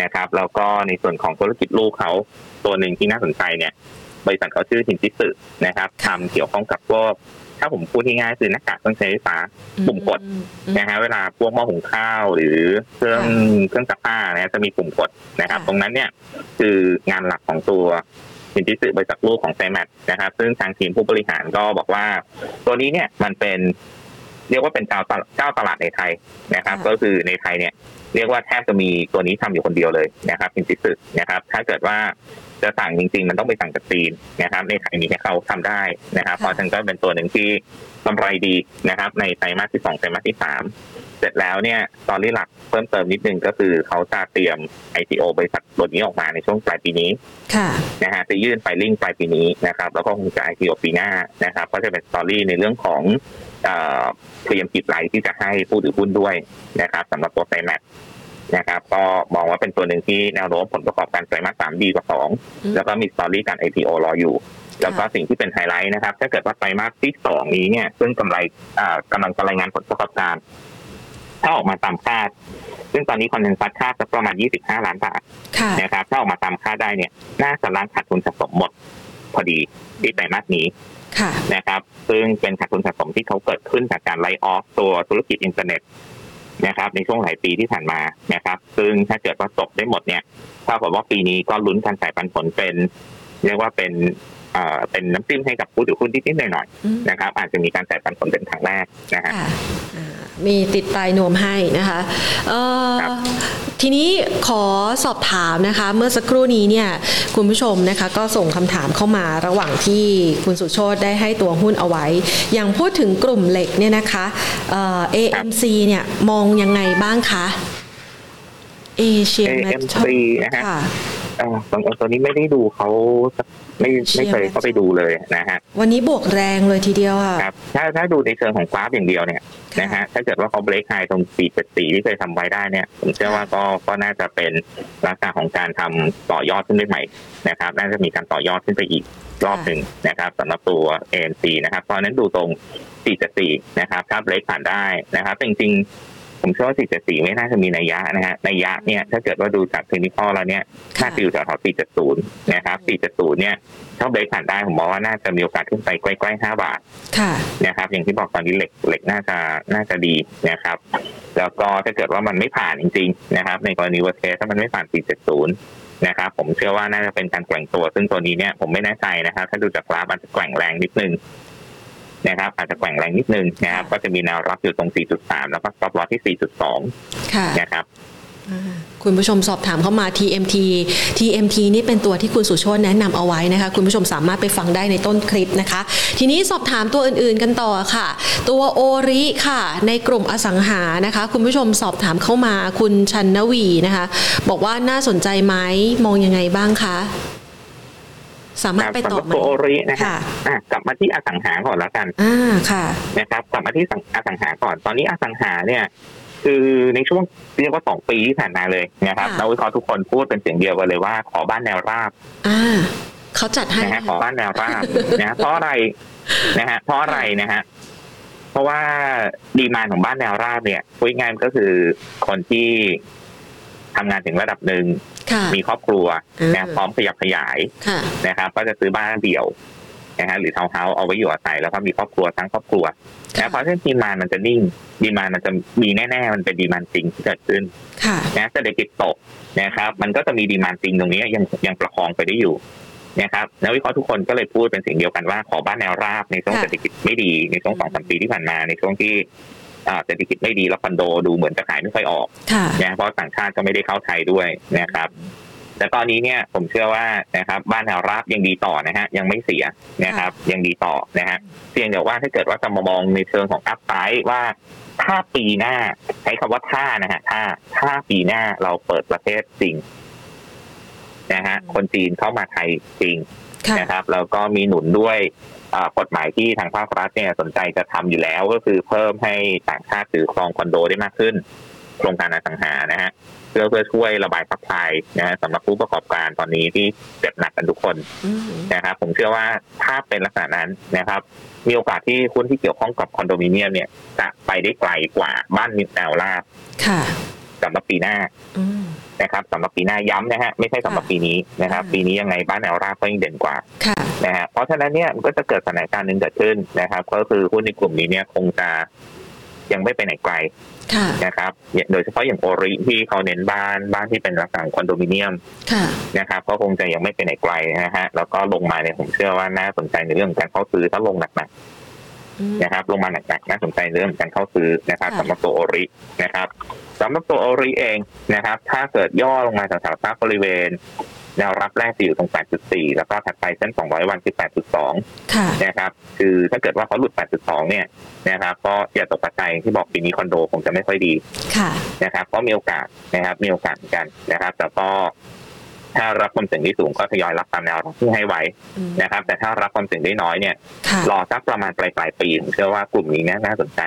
นะครับแล้วก็ในส่วนของธุรกิจลูกเขาตัวหนึ่งที่น่าสนใจเนี่ยบริษัทเขาชื่อหินจิสึนะครับทำเกี่ยวข้องกับพวกถ้าผมพูดง่ายๆคือหน้ากากเครื่องใช้ไฟฟ้าปุ่มกดอืมนะฮะเวลาพวกหม้อหุงข้าวหรือเครื่องเครื่องซักผ้านะจะมีปุ่มกดนะครับค่ะตรงนั้นเนี่ยคืองานหลักของตัว สินจิสึบริษัทลูกของไซแมทนะครับ ซึ่งทางทีมผู้บริหารก็บอกว่า ตัวนี้เนี่ยมันเป็นเรียกว่าเป็นเจ้าตลาดเจ้าตลาดในไทยนะครับ ก็คือในไทยเนี่ย เรียกว่าแทบจะมีตัวนี้ทำอยู่คนเดียวเลยนะครับสินจิสึนะครับ ถ้าเกิดว่าจะสั่งจริง ๆ มันต้องไปสั่งจากจีนนะครับ ในไทยมีแค่เขาทำได้นะครับ เพราะฉะนั้นก็เป็นตัวหนึ่งที่กำไรดีนะครับ ในไตรมาสที่สองไตรมาสที่สามเส ร็จแล้วเนี่ยตอนนี้หลักเพิ่มเติมนิดนึงก็คือเขาจะเตรียม IPO บริษัทตัวนี้ออกมาในช่วงปลายปีนี้ค่ะนะฮะจะยื่นไฟลิ่งปลายปีนี้นะครับ แล้วก็คงจะ IPO ปีหน้านะครับก็จะเป็นสตอรี่ในเรื่องของเอ่อเตรียม give right ที่จะให้ผู้ถือหุ้นด้วยนะครับสำหรับตัว SIMAT นะครับก็มองว่าเป็นตัวหนึ่งที่แนวโน้มผลประกอบการไตรมาสสามดีกว่าสองอืมแล้วก็มี story การ IPO รออยู่ แล้วก็สิ่งที่เป็นไฮไลท์นะครับ ถ้าเกิดว่าไตรมาสที่สองนี้เนี่ย ซึ่งกำไรอ่ากำลังจะรายงานผลประกอบการ ถ้าออกมาตามคาด ซึ่งตอนนี้ consensus คาดจะประมาณ 25 ล้านบาทค่ะนะครับถ้าออกมาตามคาดได้เนี่ยน่าจะล้างขาดทุนสะสมหมดพอดีที่ไตรมาสนี้ค่ะนะครับ ซึ่งเป็นขาดทุนสะสมที่เขาเกิดขึ้นจากการไล่ออฟตัวธุรกิจอินเทอร์เน็ตนะครับ ในช่วงหลายปีที่ผ่านมานะครับ ซึ่งถ้าเกิดว่าจบได้หมดเนี่ยเท่ากับว่าปีนี้ก็ลุ้นการจ่ายปันผลเป็น เรียกว่าเป็น เอ่อเป็นน้ำจิ้มให้กับผู้ถือหุ้นนิดๆหน่อยอืมๆนะครับ อาจจะมีการจ่ายปันผลเป็นครั้งแรกนะฮะค่ะอ่ามีติดปลายนวมให้นะคะเอ่อครับทีนี้ขอสอบถามนะคะ เมื่อสักครู่นี้เนี่ยคุณผู้ชมนะคะ ก็ส่งคำถามเข้ามาระหว่างที่คุณสุโชตได้ให้ตัวหุ้นเอาไว้ อย่างพูดถึงกลุ่มเหล็กเนี่ยนะคะเอ่อ AMC เนี่ยมองยังไงบ้างคะเอเชีย AMC นะฮะค่ะเอ่อตรงตัวนี้ไม่ได้ดูเขาสักไม่ไม่เคยเข้าไปดูเลยนะฮะ วันนี้บวกแรงเลยทีเดียวค่ะครับถ้าถ้าดูในเชิงของกราฟอย่างเดียวเนี่ยนะฮะถ้าเกิดว่าเขาเบรกไฮตรง474ที่เคยทำไว้ได้เนี่ย ผมเชื่อว่าก็ก็น่าจะเป็นลักษณะของการทำต่อยอดขึ้นไปใหม่นะครับ น่าจะมีการต่อยอดขึ้นไปอีกรอบหนึ่งนะครับสำหรับตัว ANC นะครับเพราะฉะนั้นดูตรง474นะครับถ้าเบรกผ่านได้นะครับจริงๆ ผมเชื่อว่า474ไม่น่าจะมีนัยยะนะฮะนัยยะเนี่ยถ้าเกิดว่าดูจากเทคนิคอลแล้วเนี่ยน่าจะอยู่แถวๆ470นะครับ470เนี่ยถ้าเบรกผ่านได้ผมมองว่าน่าจะมีโอกาสขึ้นไปใกล้ๆ 5 บาทค่ะนะครับ อย่างที่บอกตอนนี้เหล็กเหล็กน่าจะน่าจะดีนะครับ แล้วก็ถ้าเกิดว่ามันไม่ผ่านจริง ๆ นะครับ ในกรณีวัตเทสถ้ามันไม่ผ่าน470นะครับ ผมเชื่อว่าน่าจะเป็นการแกว่งตัว ซึ่งตัวนี้เนี่ยผมไม่แน่ใจนะครับ ถ้าดูจากกราฟอาจจะแกว่งแรงนิดนึง นะครับอาจจะแกว่งแรงนิดนึงนะครับก็จะมีแนวรับอยู่ตรง 4.3 แล้วก็ stop loss ที่ 4.2ค่ะนะครับอ่าคุณผู้ชมสอบถามเข้ามา TMT TMT นี่เป็นตัวที่คุณสุโชตแนะนำเอาไว้นะคะ คุณผู้ชมสามารถไปฟังได้ในต้นคลิปนะคะ ทีนี้สอบถามตัวอื่นๆกันต่อค่ะ ตัวโอริค่ะ ในกลุ่มอสังหานะคะ คุณผู้ชมสอบถามเข้ามาคุณชันนวีนะคะ บอกว่าน่าสนใจไหมมองยังไงบ้างคะ สามารถไปสำต่หอรับไหมตัวโอรินะครัค่ะบอะกลับมาที่อสังหาก่อนแล้วกันอ่าค่ะนะครับ กลับมาที่อสังหาก่อน ตอนนี้อสังหาเนี่ย คือในช่วงเรียกว่าสองปีที่ผ่านมาเลยนะครับค่ะนักวิเคราะห์ทุกคนพูดเป็นเสียงเดียวกันเลยว่า ขอบ้านแนวราบอ่าเขาจัดให้นะฮะขอบ้านแนวราบนะฮะเพราะอะไรนะฮะเพราะอะไรนะฮะเพราะว่าดีมานของบ้านแนวราบเนี่ยพูดง่ายๆก็คือคนที่ ทำงานถึงระดับหนึ่งค่ะมีครอบครัวอืมนะพร้อมขยับขยายค่ะนะครับ ก็จะซื้อบ้านเดี่ยวนะฮะหรือทาวน์เฮาส์เอาไว้อยู่อาศัยแล้วก็มีครอบครัวทั้งครอบครัวนะเพราะฉะนั้นดีมานมันจะนิ่งดีมานมันจะมีแน่ ๆ มันเป็นดีมานจริงที่เกิดขึ้นค่ะนะเศรษฐกิจตกนะครับ มันก็จะมีดีมานจริงตรงนี้ยังยังประคองไปได้อยู่นะครับนักวิเคราะห์ทุกคนก็เลยพูดเป็นเสียงเดียวกันว่าขอบ้านแนวราบในช่วงค่ะเศรษฐกิจไม่ดีในช่วงสองสามปีที่ผ่านมาในช่วงที่อ่า เศรษฐกิจไม่ดีแล้วคอนโดดูเหมือนจะขายไม่ค่อยออกค่ะนะเพราะต่างชาติก็ไม่ได้เข้าไทยด้วยนะครับ แต่ตอนนี้เนี่ยผมเชื่อว่านะครับบ้านแนวราบยังดีต่อนะฮะยังไม่เสียนะครับ ยังดีต่อนะฮะเพียงแต่ว่าถ้าเกิดว่าจะมามองในเชิงของอัพไซด์ว่าถ้าปีหน้าใช้คำว่าถ้านะฮะถ้าถ้าปีหน้าเราเปิดประเทศจริงนะฮะคนจีนเข้ามาไทยจริงค่ะนะครับ แล้วก็มีหนุนด้วยอ่า กฎหมายที่ทางภาครัฐเนี่ยสนใจจะทำอยู่แล้วก็คือเพิ่มให้ต่างชาติถือครองคอนโดได้มากขึ้น โครงการอสังหานะฮะเพื่อเพื่อช่วยระบาย supply นะฮะสำหรับผู้ประกอบการตอนนี้ที่เจ็บหนักกันทุกคนอืมนะครับผมเชื่อว่าถ้าเป็นลักษณะนั้นนะครับ มีโอกาสที่หุ้นที่เกี่ยวข้องกับคอนโดมิเนียมเนี่ยจะไปได้ไกลกว่าบ้านมิดแนวราบค่ะ สำหรับปีหน้าอืมนะครับสำหรับปีหน้าย้ำนะฮะไม่ใช่สำหรับปีนี้นะครับค่ะปีนี้ยังไงบ้านแนวราบก็ยังเด่นกว่าค่ะนะฮะเพราะฉะนั้นเนี่ยมันก็จะเกิดสถานการณ์หนึ่งเกิดขึ้นนะครับ ก็คือหุ้นในกลุ่มนี้เนี่ยคงจะยังไม่ไปไหนไกลค่ะนะครับ โดยเฉพาะอย่างโอริที่เขาเน้นบ้านบ้านที่เป็นลักษณะคอนโดมิเนียมค่ะนะครับก็คงจะยังไม่ไปไหนไกลนะฮะแล้วก็ลงมาเนี่ยผมเชื่อว่าน่าสนใจในเรื่องของการเข้าซื้อถ้าลงหนักอืมๆนะครับลงมาหนักๆน่าสนใจในเรื่องของการเข้าซื้อนะครับค่ะสำหรับตัวโอรินะครับ สำหรับตัวโอริเองนะครับ ถ้าเกิดย่อลงมาจากแถวๆบริเวณ แนวรับแรกจะอยู่ตรง 8.4 แล้วก็ถัดไปเส้น 200 วันคือ 8.2ค่ะนะครับ คือถ้าเกิดว่าเขาหลุด 8.2 เนี่ยนะครับ ก็อย่าตกใจที่บอกปีนี้คอนโดคงจะไม่ค่อยดีค่ะนะครับก็มีโอกาสนะครับมีโอกาสเหมือนกันนะครับ แต่ก็ถ้ารับความเสี่ยงที่สูงก็ทยอยรับตามแนวรับที่ให้ไว้อืมนะครับ แต่ถ้ารับความเสี่ยงได้น้อยเนี่ยค่ะรอสักประมาณปลายปลายๆปีผมเชื่อว่ากลุ่มนี้เนยน่าสนใจ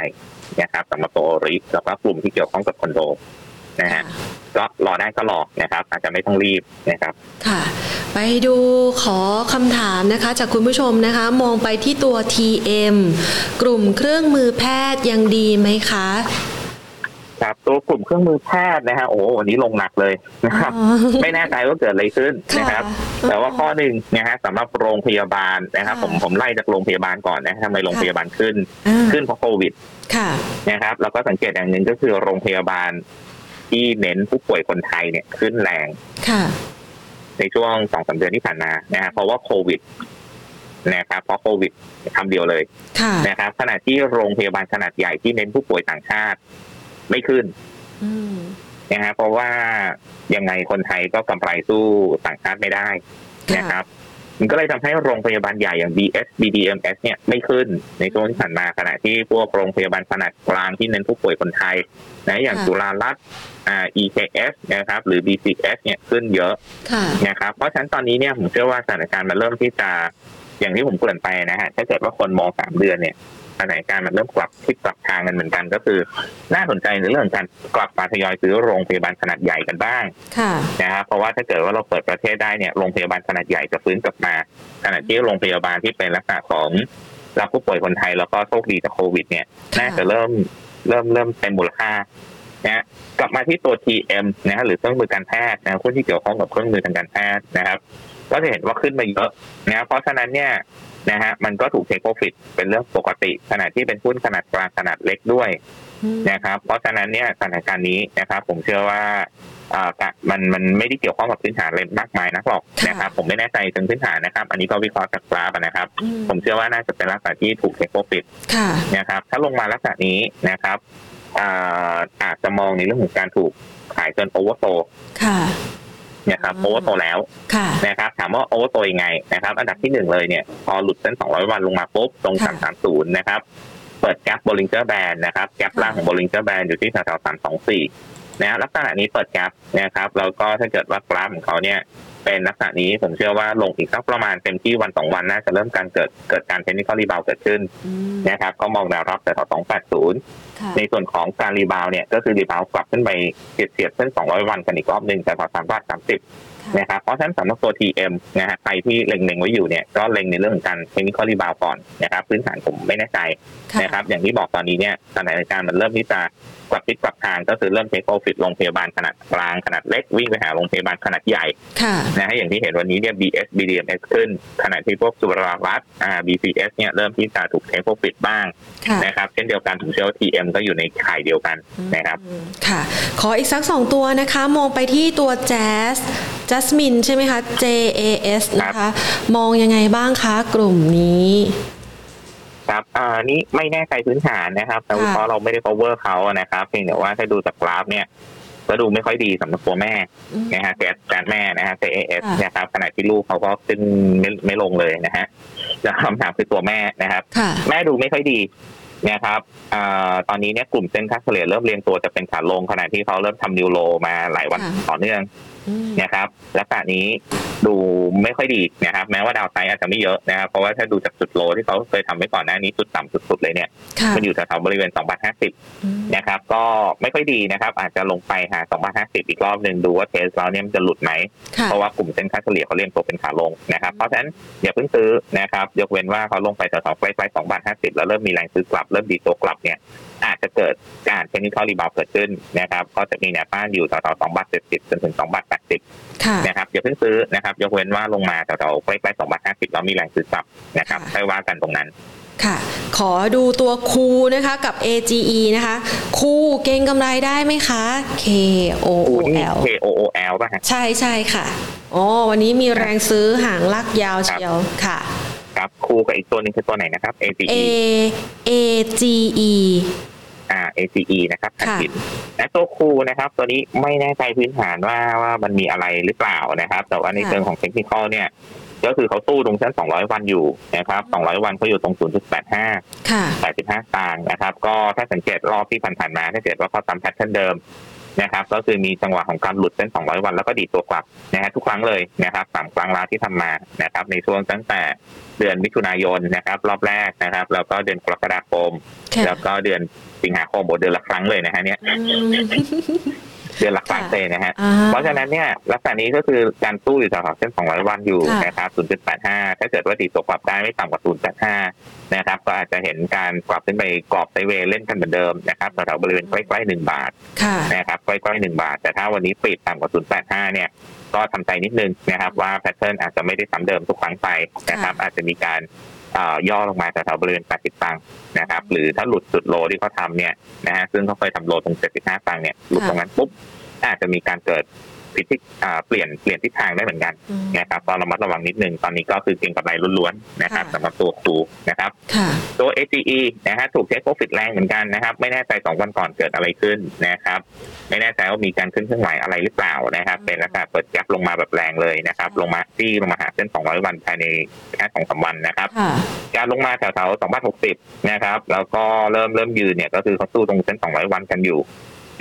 นะครับสำหรับตัวริแล้วก็กลุ่มที่เกี่ยวข้องกับคอนโดนะฮะก็รอได้ก็รอนะครับ อาจจะไม่ต้องรีบนะครับ ค่ะ ไปดูขอคำถามนะคะ จากคุณผู้ชมนะคะ มองไปที่ตัว TM กลุ่มเครื่องมือแพทย์ยังดีไหมคะ ครับตัวกลุ่มเครื่องมือแพทย์นะฮะโอ้โหวันนี้ลงหนักเลยนะครับอ๋อไม่แน่ใจว่าเกิดอะไรขึ้นนะครับค่ะแต่ว่าข้อหนึ่งนะฮะสำหรับโรงพยาบาลนะครับค่ะผมผมไล่จากโรงพยาบาลก่อนนะทำไมโรงพยาบาลขึ้นอ่าขึ้นเพราะโควิดค่ะนะครับแล้วก็สังเกตอย่างหนึ่งก็คือโรงพยาบาลที่เน้นผู้ป่วยคนไทยเนี่ยขึ้นแรงค่ะในช่วงสองสามเดือนที่ผ่านมานะฮะเพราะว่าโควิดนะครับเพราะโควิดคำเดียวเลยค่ะนะครับขณะที่โรงพยาบาลขนาดใหญ่ที่เน้นผู้ป่วยต่างชาติ ไม่ขึ้นอืมนะฮะเพราะว่ายังไงคนไทยก็กำไรสู้ต่างชาติไม่ได้ค่ะนะครับ มันก็เลยทำให้โรงพยาบาลใหญ่อย่าง BS BDMS เนี่ยไม่ขึ้นในช่วงที่ผ่านมาขณะที่พวกโรงพยาบาลขนาดกลางที่เน้นผู้ป่วยคนไทยนะอย่างค่ะจุฬารัตน์อ่า EKS นะครับ หรือ BCS เนี่ยขึ้นเยอะค่ะนะครับ เพราะฉะนั้นตอนนี้เนี่ยผมเชื่อว่าสถานการณ์มันเริ่มที่จะอย่างที่ผมเกริ่นไปนะฮะถ้าเกิดว่าคนมองสามเดือนเนี่ย สถานการณ์มันเริ่มกลับทิศกลับทางกันเหมือนกัน ก็คือ น่าสนใจในเรื่องของการกลับมาทยอยซื้อโรงพยาบาลขนาดใหญ่กันบ้างค่ะนะครับเพราะว่าถ้าเกิดว่าเราเปิดประเทศได้เนี่ยโรงพยาบาลขนาดใหญ่จะฟื้นกลับมาขณะที่โรงพยาบาลที่เป็นลักษณะของรับผู้ป่วยคนไทยแล้วก็โชคดีจากโควิด เนี่ยค่ะน่าจะเริ่มเริ่มเริ่มเป็นมูลค่านะฮะกลับมาที่ตัว TM นะฮะหรือเครื่องมือการแพทย์นะหุ้นที่เกี่ยวข้องกับเครื่องมือทางการแพทย์นะครับ ก็จะเห็นว่าขึ้นมาเยอะนะเพราะฉะนั้นเนี่ย นะฮะมันก็ถูกเทคโปรฟิตเป็นเรื่องปกติ ขณะที่เป็นหุ้นขนาดกลางขนาดเล็กด้วยอืมนะครับเพราะฉะนั้นเนี่ยสถานการณ์นี้นะครับ ผมเชื่อว่าอ่ากะมันมันไม่ได้เกี่ยวข้องกับพื้นฐานอะไรมากมายนักหรอกค่ะนะครับ ผมไม่แน่ใจถึงพื้นฐานนะครับ อันนี้ก็วิเคราะห์จากกราฟอะนะครับอืมผมเชื่อว่าน่าจะเป็นลักษณะที่ถูกเทคโปรฟิตค่ะนะครับ ถ้าลงมาลักษณะนี้นะครับอ่าอาจจะมองในเรื่องของการถูกขายจน oversold ค่ะ นะครับอ่า oversold แล้วค่ะนะครับถามว่า oversold ยังไงนะครับ อันดับที่หนึ่งเลยเนี่ยพอหลุดเส้น200วันลงมาปุ๊บตรงค่ะ330นะครับเปิดกรอบ Bollinger Band นะครับกรอบค่ะล่างของ Bollinger Band อยู่ที่แถวๆ324นะฮะลักษณะนี้เปิดกรอบนะครับแล้วก็ถ้าเกิดว่ากราฟของเขาเนี่ยเป็นลักษณะนี้ผมเชื่อว่าลงอีกสักประมาณเต็มที่วันสองวันน่าจะเริ่มการเกิดเกิดการ technical rebound เกิดขึ้นอืมนะครับก็มองแนวรับแต่แถว280ค่ะ ในส่วนของการ rebound เนี่ยก็คือ rebound กลับขึ้นไปเฉียดๆเส้น 200 วันกันอีกรอบหนึ่งแต่แถว3บาท30นะครับเพราะฉะนั้นสำหรับตัว TM นะฮะใครที่เล็งๆไว้อยู่เนี่ยก็เล็งในเรื่องของการ technical rebound ก่อนนะครับพื้นฐานผมไม่แน่ใจค่ะนะครับอย่างที่บอกตอนนี้เนี่ยสถานการณ์มันเริ่มที่จะ กลับทิศกลับทางก็คือเริ่ม take profit โรงพยาบาลขนาดกลางขนาดเล็กวิ่งไปหาโรงพยาบาลขนาดใหญ่ค่ะนะฮะอย่างที่เห็นวันนี้เนี่ย BH BDMS ขึ้น ขณะที่พวกจุฬารัตน์อ่า BCH เนี่ยเริ่มที่จะถูก take profit บ้างค่ะนะครับเช่นเดียวกันผมเชื่อว่า TM ก็อยู่ในข่ายเดียวกันนะครับอืมค่ะ ขออีกสักสองตัวนะคะ มองไปที่ตัว Jazz Jasmine ใช่ไหมคะ J A S นะคะ มองยังไงบ้างคะกลุ่มนี้ ครับอ่านี่ไม่แน่ใจพื้นฐานนะครับ แต่ค่ะเพราะเราไม่ได้ cover เขานะครับ เพียงแต่ว่าถ้าดูจากกราฟเนี่ยก็ดูไม่ค่อยดีสำหรับตัวแม่อืมนะฮะแกสแกสแม่นะฮะ CAS ค่ะนะครับขณะที่ลูกเขาก็ขึ้นไม่ไม่ลงเลยนะฮะแล้วคำถามคือตัวแม่นะครับค่ะแม่ดูไม่ค่อยดีนะครับอ่าตอนนี้เนี่ยกลุ่มเส้นค่าเฉลี่ยเริ่มเรียงตัวจะเป็นขาลงขณะที่เขาเริ่มทำนิวโลมาหลายวันค่ะต่อเนื่องอืม นะครับลักษณะนี้ดูไม่ค่อยดีนะครับ แม้ว่าดาวไซด์อาจจะไม่เยอะนะครับเพราะว่าถ้าดูจากจุดโลที่เขาเคยทำไว้ก่อนหน้านี้จุดต่ำสุดๆเลยเนี่ยค่ะมันอยู่แถวๆบริเวณ 2 บาท 50อืมนะครับ ก็ไม่ค่อยดีนะครับ อาจจะลงไปหา 2 บาท 50 อีกรอบหนึ่งดูว่าเทสแล้วเนี่ยมันจะหลุดไหมค่ะเพราะว่ากลุ่มเส้นค่าเฉลี่ยเขาเรียงตัวเป็นขาลงนะครับ เพราะฉะนั้นอย่าเพิ่งซื้อนะครับ ยกเว้นว่าเขาลงไปแถวๆใกล้ๆ2บาท 50 แล้วเริ่มมีแรงซื้อกลับเริ่มดีดตัวกลับเนี่ย อาจจะเกิดการ technical rebound เกิดขึ้นนะครับ ก็จะมีแนวต้านอยู่แถวๆ2บาท70จนถึง2บาท80ค่ะนะครับอย่าเพิ่งซื้อนะครับ ยกเว้นว่าลงมาแถวๆใกล้ๆ2บาท50แล้วมีแรงซื้อกลับนะครับค่ะค่อยว่ากันตรงนั้นค่ะ ขอดูตัวคูนะคะกับ AGE นะคะ คูเก่งกำไรได้ไหมคะ K O คู O นี่ L K O O L ป่ะฮะใช่ใช่ค่ะอ๋อวันนี้มีแรงซื้อหางลากยาวเชียวค่ะ ครับคูกับอีกตัวหนึงคือตัวไหนนะครับ A AGE A G E อ่า ACE นะครับค่ะผิดและตัวคูนะครับ ตัวนี้ไม่แน่ใจพื้นฐานว่าว่ามันมีอะไรหรือเปล่านะครับ แต่ว่าในค่ะเชิงของเทคนิคเนี่ย ก็คือเขาสู้ตรงเส้น 200 วันอยู่นะครับ 200 วันเขาอยู่ตรง 0.85ค่ะ85สตางค์นะครับ ก็ถ้าสังเกตรอบที่ผ่านๆมา ถ้าเกิดว่าเขาทำแพทเทิร์นเดิม นะครับ ก็คือมีจังหวะของการหลุดเส้น 200 วัน แล้วก็ดีดตัวกลับนะฮะทุกครั้งเลยนะครับสามครั้งแล้วที่ทำมานะครับ ในช่วงตั้งแต่เดือนมิถุนายนนะครับ รอบแรกนะครับ แล้วก็เดือนกรกฎาคมค่ะแล้วก็เดือนสิงหาคมโอเดือนละครั้งเลยนะฮะเนี่ยอืม เดือนละครั้งค่ะเลยนะฮะอ่าเพราะฉะนั้นเนี่ยลักษณะนี้ก็คือการตู้อยู่แถวๆเส้น 200 วันอยู่ค่ะนะครับ0.85 ถ้าเกิดว่าตีตัวกลับได้ไม่ต่ำกว่า0.85นะครับ ก็อาจจะเห็นการกลับขึ้นไปกรอบไซด์เวย์เล่นกันเหมือนเดิมนะครับแถวๆบริเวณใกล้ๆ1บาทค่ะนะครับใกล้ๆ1บาท แต่ถ้าวันนี้ปิดต่ำกว่า 0.85 เนี่ยก็ทำใจนิดนึงนะครับว่าแพทเทิร์นอาจจะไม่ได้ซ้ำเดิมทุกครั้งไปนะครับอาจจะมีการเอ่อ ย่อลงมาแถวบริเวณ 80 ตังค์นะครับ หรือถ้าหลุดจุดโลที่เขาทำเนี่ยนะฮะซึ่งเขาเคยทำโลตรง 75 ตังค์เนี่ยหลุดตรงนั้นปุ๊บอาจจะมีการเกิด ทิศอ่าเปลี่ยนเปลี่ยนทิศทางได้เหมือนกันอืมนะครับตอนระมัดระวังนิดนึงตอนนี้ก็คือเก็งกำไรล้วนๆนะครับค่ะสำหรับตัวครูนะครับค่ะตัว AGE นะฮะถูกเทคโปรฟิตแรงเหมือนกันนะครับ ไม่แน่ใจสองวันก่อนเกิดอะไรขึ้นนะครับ ไม่แน่ใจว่ามีการขึ้นเครื่องไหวอะไรหรือเปล่านะครับ เป็นลักษณะเปิดแกลบลงมาแบบแรงเลยนะครับ ลงมาที่ลงมาหาเส้น 200 วันภายในแค่สองสามวันนะครับค่ะการลงมาแถวๆ2บาท60นะครับ แล้วก็เริ่มเริ่มยืนเนี่ยก็คือเขาสู้ตรงเส้น 200 วันกันอยู่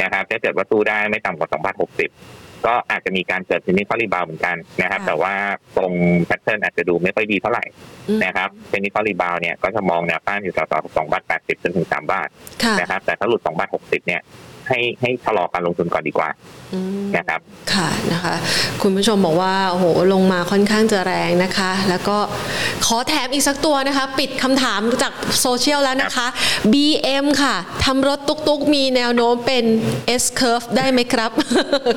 นะครับถ้าเกิดว่าสู้ได้ไม่ต่ำกว่า2บาท60 ก็อาจจะมีการเกิด technical rebound เหมือนกันนะครับค่ะแต่ว่าตรง pattern อาจจะดูไม่ค่อยดีเท่าไหร่อืมนะครับ technical rebound เนี่ยก็จะมองแนวต้านอยู่แถวๆ2บาท80จนถึง3บาทค่ะนะครับแต่ถ้าหลุด2บาท60เนี่ย ให้ให้ชะลอการลงทุนก่อนดีกว่าอืมนะครับค่ะนะคะ คุณผู้ชมบอกว่าโอ้โหลงมาค่อนข้างจะแรงนะคะ แล้วก็ขอแถมอีกสักตัวนะคะ ปิดคำถามจากโซเชียลแล้วนะคะ BM ค่ะทำรถตุ๊กๆ มีแนวโน้มเป็น S curve ได้ไหมครับ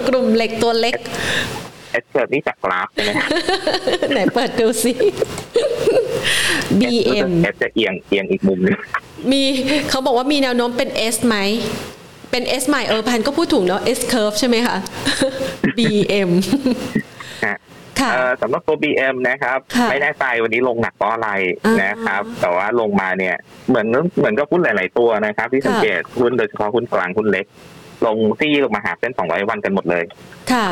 กลุ่มเหล็กตัวเล็กเอสเคิร์นี่จากกราฟใช่ไหมครับไหนเปิดดูสิ BM เอสจะเอียงเอียงอีกมุมหนึงมีเขาบอกว่ามีแนวโน้มเป็น S ไหม เป็น S ใหม่เออพันก็พูดถูกเนาะ S curve ใช่ไหมคะ BM ฮะค่ะเอ่อสำหรับตัว BM นะครับค่ะไม่แน่ใจวันนี้ลงหนักเพราะอะไรอ่านนะครับ แต่ว่าลงมาเนี่ย เหมือนเหมือนกับหุ้นหลาย ๆ ตัวนะครับ ที่ค่ะสังเกตหุ้นโดยเฉพาะหุ้นกลางหุ้นเล็ก ลงซี่ลงมาหาเส้น 200 วันกันหมดเลย ค่ะ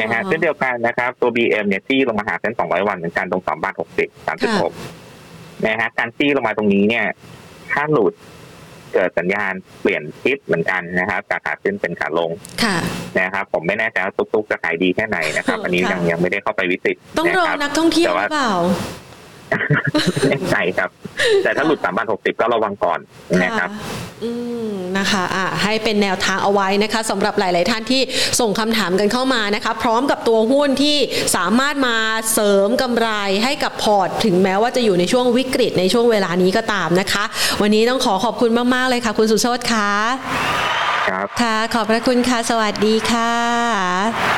นะฮะเช่นเดียวกันนะครับ ตัว BM เนี่ยซี่ลงมาหาเส้น 200 วันเหมือนกันตรง2บาท60 36นะฮะการซี่ลงมาตรงนี้เนี่ยถ้าหลุด เกิดสัญญาณเปลี่ยนทิศเหมือนกันนะครับจากขาขึ้นเป็นขาลงค่ะนะครับ ผมไม่แน่ใจว่าตุ๊กๆจะขายดีแค่ไหนนะครับ อันนี้ยังยังไม่ได้เข้าไปวิสิตต้องรอนะครับนักท่องเที่ยวแต่หว่ารือเปล่า แน่ใจครับ แต่ถ้าหลุด3บาท60ก็ระวังก่อนนะครับอืมนะคะอะให้เป็นแนวทางเอาไว้นะคะสำหรับหลาย ๆ ท่านที่ส่งคำถามกันเข้ามานะคะ พร้อมกับตัวหุ้นที่สามารถมาเสริมกำไรให้กับพอร์ต ถึงแม้ว่าจะอยู่ในช่วงวิกฤตในช่วงเวลานี้ก็ตามนะคะ วันนี้ต้องขอขอบคุณมาก ๆ เลยค่ะ คุณสุโชตค่ะครับค่ะ ขอบพระคุณค่ะ สวัสดีค่ะ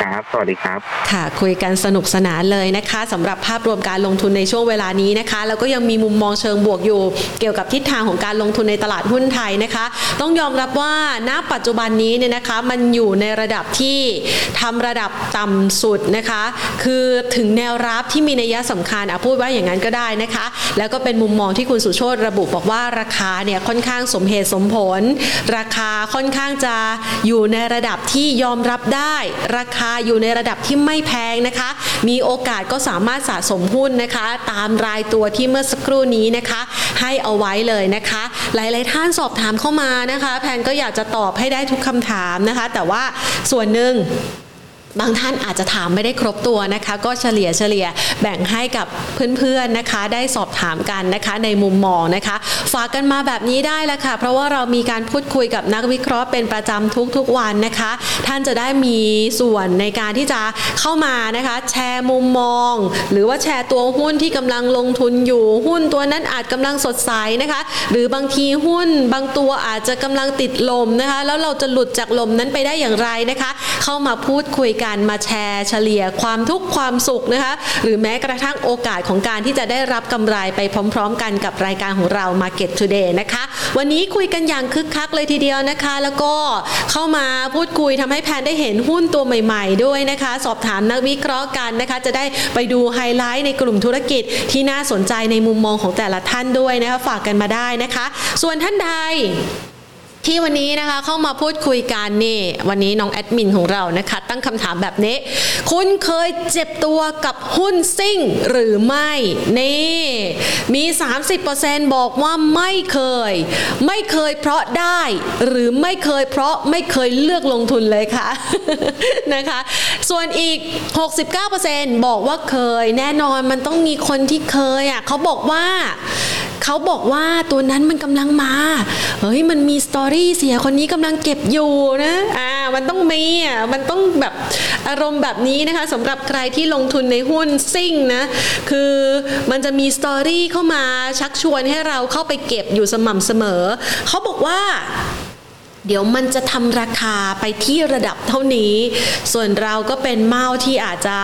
ครับ สวัสดีครับ ค่ะ คุยกันสนุกสนานเลยนะคะสำหรับภาพรวมการลงทุนในช่วงเวลานี้นะคะ แล้วก็ยังมีมุมมองเชิงบวกอยู่ เกี่ยวกับทิศทางของการลงทุนในตลาดหุ้นไทยนะคะ ต้องยอมรับว่าณปัจจุบันนี้เนี่ยนะคะมันอยู่ในระดับที่ทำระดับต่ำสุดนะคะ คือถึงแนวรับที่มีนัยสำคัญอะพูดว่าอย่างนั้นก็ได้นะคะ แล้วก็เป็นมุมมองที่คุณสุโชตระบุบอกว่าราคาเนี่ยค่อนข้างสมเหตุสมผล ราคาค่อนข้างจะอยู่ในระดับที่ยอมรับได้ ราคาอยู่ในระดับที่ไม่แพงนะคะ มีโอกาสก็สามารถสะสมหุ้นนะคะ ตามราายตัวที่เมื่อสักครู่นี้นะคะ ให้เอาไว้เลยนะคะ หลายๆท่านสอบถามเข้ามานะคะ แพนก็อยากจะตอบให้ได้ทุกคำถามนะคะ แต่ว่าส่วนหนึ่ง บางท่านอาจจะถามไม่ได้ครบตัวนะคะ ก็เฉลี่ยเฉลี่ยแบ่งให้กับเพื่อนๆนะคะ ได้สอบถามกันนะคะในมุมมองนะคะ ฝากกันมาแบบนี้ได้แล้วค่ะ เพราะว่าเรามีการพูดคุยกับนักวิเคราะห์เป็นประจำทุกๆวันนะคะ ท่านจะได้มีส่วนในการที่จะเข้ามานะคะ แชร์มุมมอง หรือว่าแชร์ตัวหุ้นที่กำลังลงทุนอยู่หุ้นตัวนั้นอาจกำลังสดใสนะคะ หรือบางทีหุ้นบางตัวอาจจะกำลังติดลมนะคะ แล้วเราจะหลุดจากลมนั้นไปได้อย่างไรนะคะ เข้ามาพูดคุยกันมาแชร์เฉลี่ยความทุกข์ความสุขนะคะ หรือแม้กระทั่งโอกาสของการที่จะได้รับกำไรไปพร้อม ๆ กันกับรายการของเรา Market Today นะคะ วันนี้คุยกันอย่างคึกคักเลยทีเดียวนะคะ แล้วก็เข้ามาพูดคุยทำให้แพนได้เห็นหุ้นตัวใหม่ ๆ ด้วยนะคะ สอบถามนักวิเคราะห์กันนะคะ จะได้ไปดูไฮไลท์ในกลุ่มธุรกิจที่น่าสนใจในมุมมองของแต่ละท่านด้วยนะคะฝากกันมาได้นะคะ ส่วนท่านใด ที่วันนี้นะคะเข้ามาพูดคุยกันนี่วันนี้น้องแอดมินของเรานะคะ ตั้งคำถามแบบนี้ คุณเคยเจ็บตัวกับหุ้นซิ่งหรือไม่นี่มี 30%บอกว่าไม่เคย ไม่เคยเพราะได้ หรือไม่เคยเพราะไม่เคยเลือกลงทุนเลยค่ะนะคะ ส่วนอีก 69%บอกว่าเคย แน่นอนมันต้องมีคนที่เคยอะเขาบอกว่าเขาบอกว่าตัวนั้นมันกำลังมาเฮ้ยมันมีสตอรี่เสียคนนี้กำลังเก็บอยู่นะอ่ามันต้องมีอะมันต้องแบบอารมณ์แบบนี้นะคะสำหรับใครที่ลงทุนในหุ้นซิ่งนะคือมันจะมีสตอรี่เข้ามาชักชวนให้เราเข้าไปเก็บอยู่สม่ำเสมอเขาบอกว่า เดี๋ยวมันจะทำราคาไปที่ระดับเท่านี้ ส่วนเราก็เป็นเมาที่อาจจะ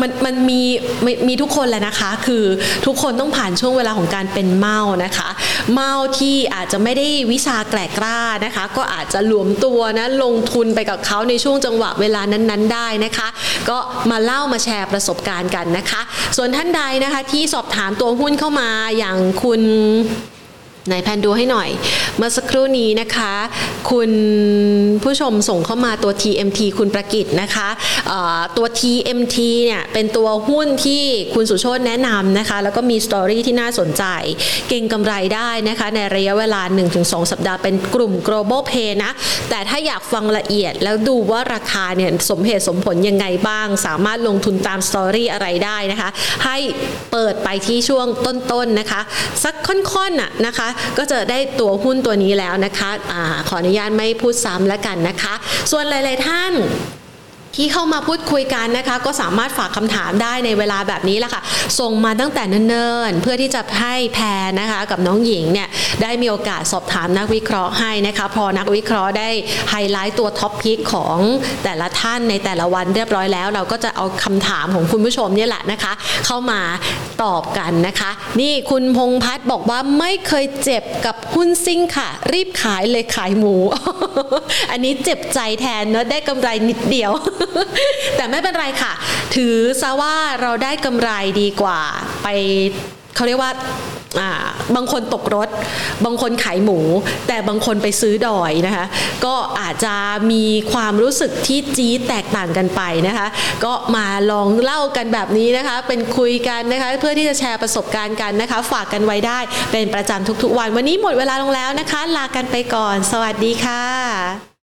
มันมันมีมมีทุกคนแหละนะคะ คือทุกคนต้องผ่านช่วงเวลาของการเป็นเมานะคะ เมาที่อาจจะไม่ได้วิชาแกลกล้านะคะ ก็อาจจะหลวมตัวนะลงทุนไปกับเขาในช่วงจังหวะเวลานั้นๆ ได้นะคะ ก็มาเล่ามาแชร์ประสบการณ์กันนะคะ ส่วนท่านใดนะคะที่สอบถามตัวหุ้นเข้ามาอย่างคุณ ไหนแพนดูให้หน่อย เมื่อสักครู่นี้นะคะ คุณผู้ชมส่งเข้ามาตัว TMT คุณประกิตนะคะตัว TMT เนี่ยเป็นตัวหุ้นที่คุณสุโชตแนะนำนะคะ แล้วก็มีสตอรี่ที่น่าสนใจ เก่งกำไรได้นะคะ ในระยะเวลา 1-2 สัปดาห์เป็นกลุ่ม global pay นะ แต่ถ้าอยากฟังละเอียดแล้วดูว่าราคาเนี่ยสมเหตุสมผลยังไงบ้าง สามารถลงทุนตามสตอรี่อะไรได้นะคะ ให้เปิดไปที่ช่วงต้นๆนะคะ สักค่อนๆน่ะนะคะก็จะได้ตัวหุ้นตัวนี้แล้วนะคะอขออนุญาตไม่พูดซ้ำแล้วกันนะคะ ส่วนหลาย ๆ ท่าน ที่เข้ามาพูดคุยกันนะคะ ก็สามารถฝากคำถามได้ในเวลาแบบนี้แหละค่ะ ส่งมาตั้งแต่เนิ่นๆ เพื่อที่จะให้แพรนะคะ กับน้องหญิงเนี่ยได้มีโอกาสสอบถามนักวิเคราะห์ให้นะคะ พอนักวิเคราะห์ได้ไฮไลท์ตัว top pick ของแต่ละท่านในแต่ละวันเรียบร้อยแล้ว เราก็จะเอาคำถามของคุณผู้ชมเนี่ยแหละนะคะ เข้ามาตอบกันนะคะ นี่คุณพงพัฒน์บอกว่าไม่เคยเจ็บกับหุ้นซิ่งค่ะ รีบขายเลยขายหมู อันนี้เจ็บใจแทนเนอะได้กำไรนิดเดียวแต่ไม่เป็นไรค่ะ ถือซะว่าเราได้กำไรดีกว่าไปเขาเรียกว่าบางคนตกรถ บางคนขายหมู แต่บางคนไปซื้อดอยนะคะ ก็อาจจะมีความรู้สึกที่จี๊ดแตกต่างกันไปนะคะ ก็มาลองเล่ากันแบบนี้นะคะ เป็นคุยกันนะคะ เพื่อที่จะแชร์ประสบการณ์กันนะคะ ฝากกันไว้ได้เป็นประจำทุกๆวัน วันนี้หมดเวลาลงแล้วนะคะ ลากันไปก่อน สวัสดีค่ะ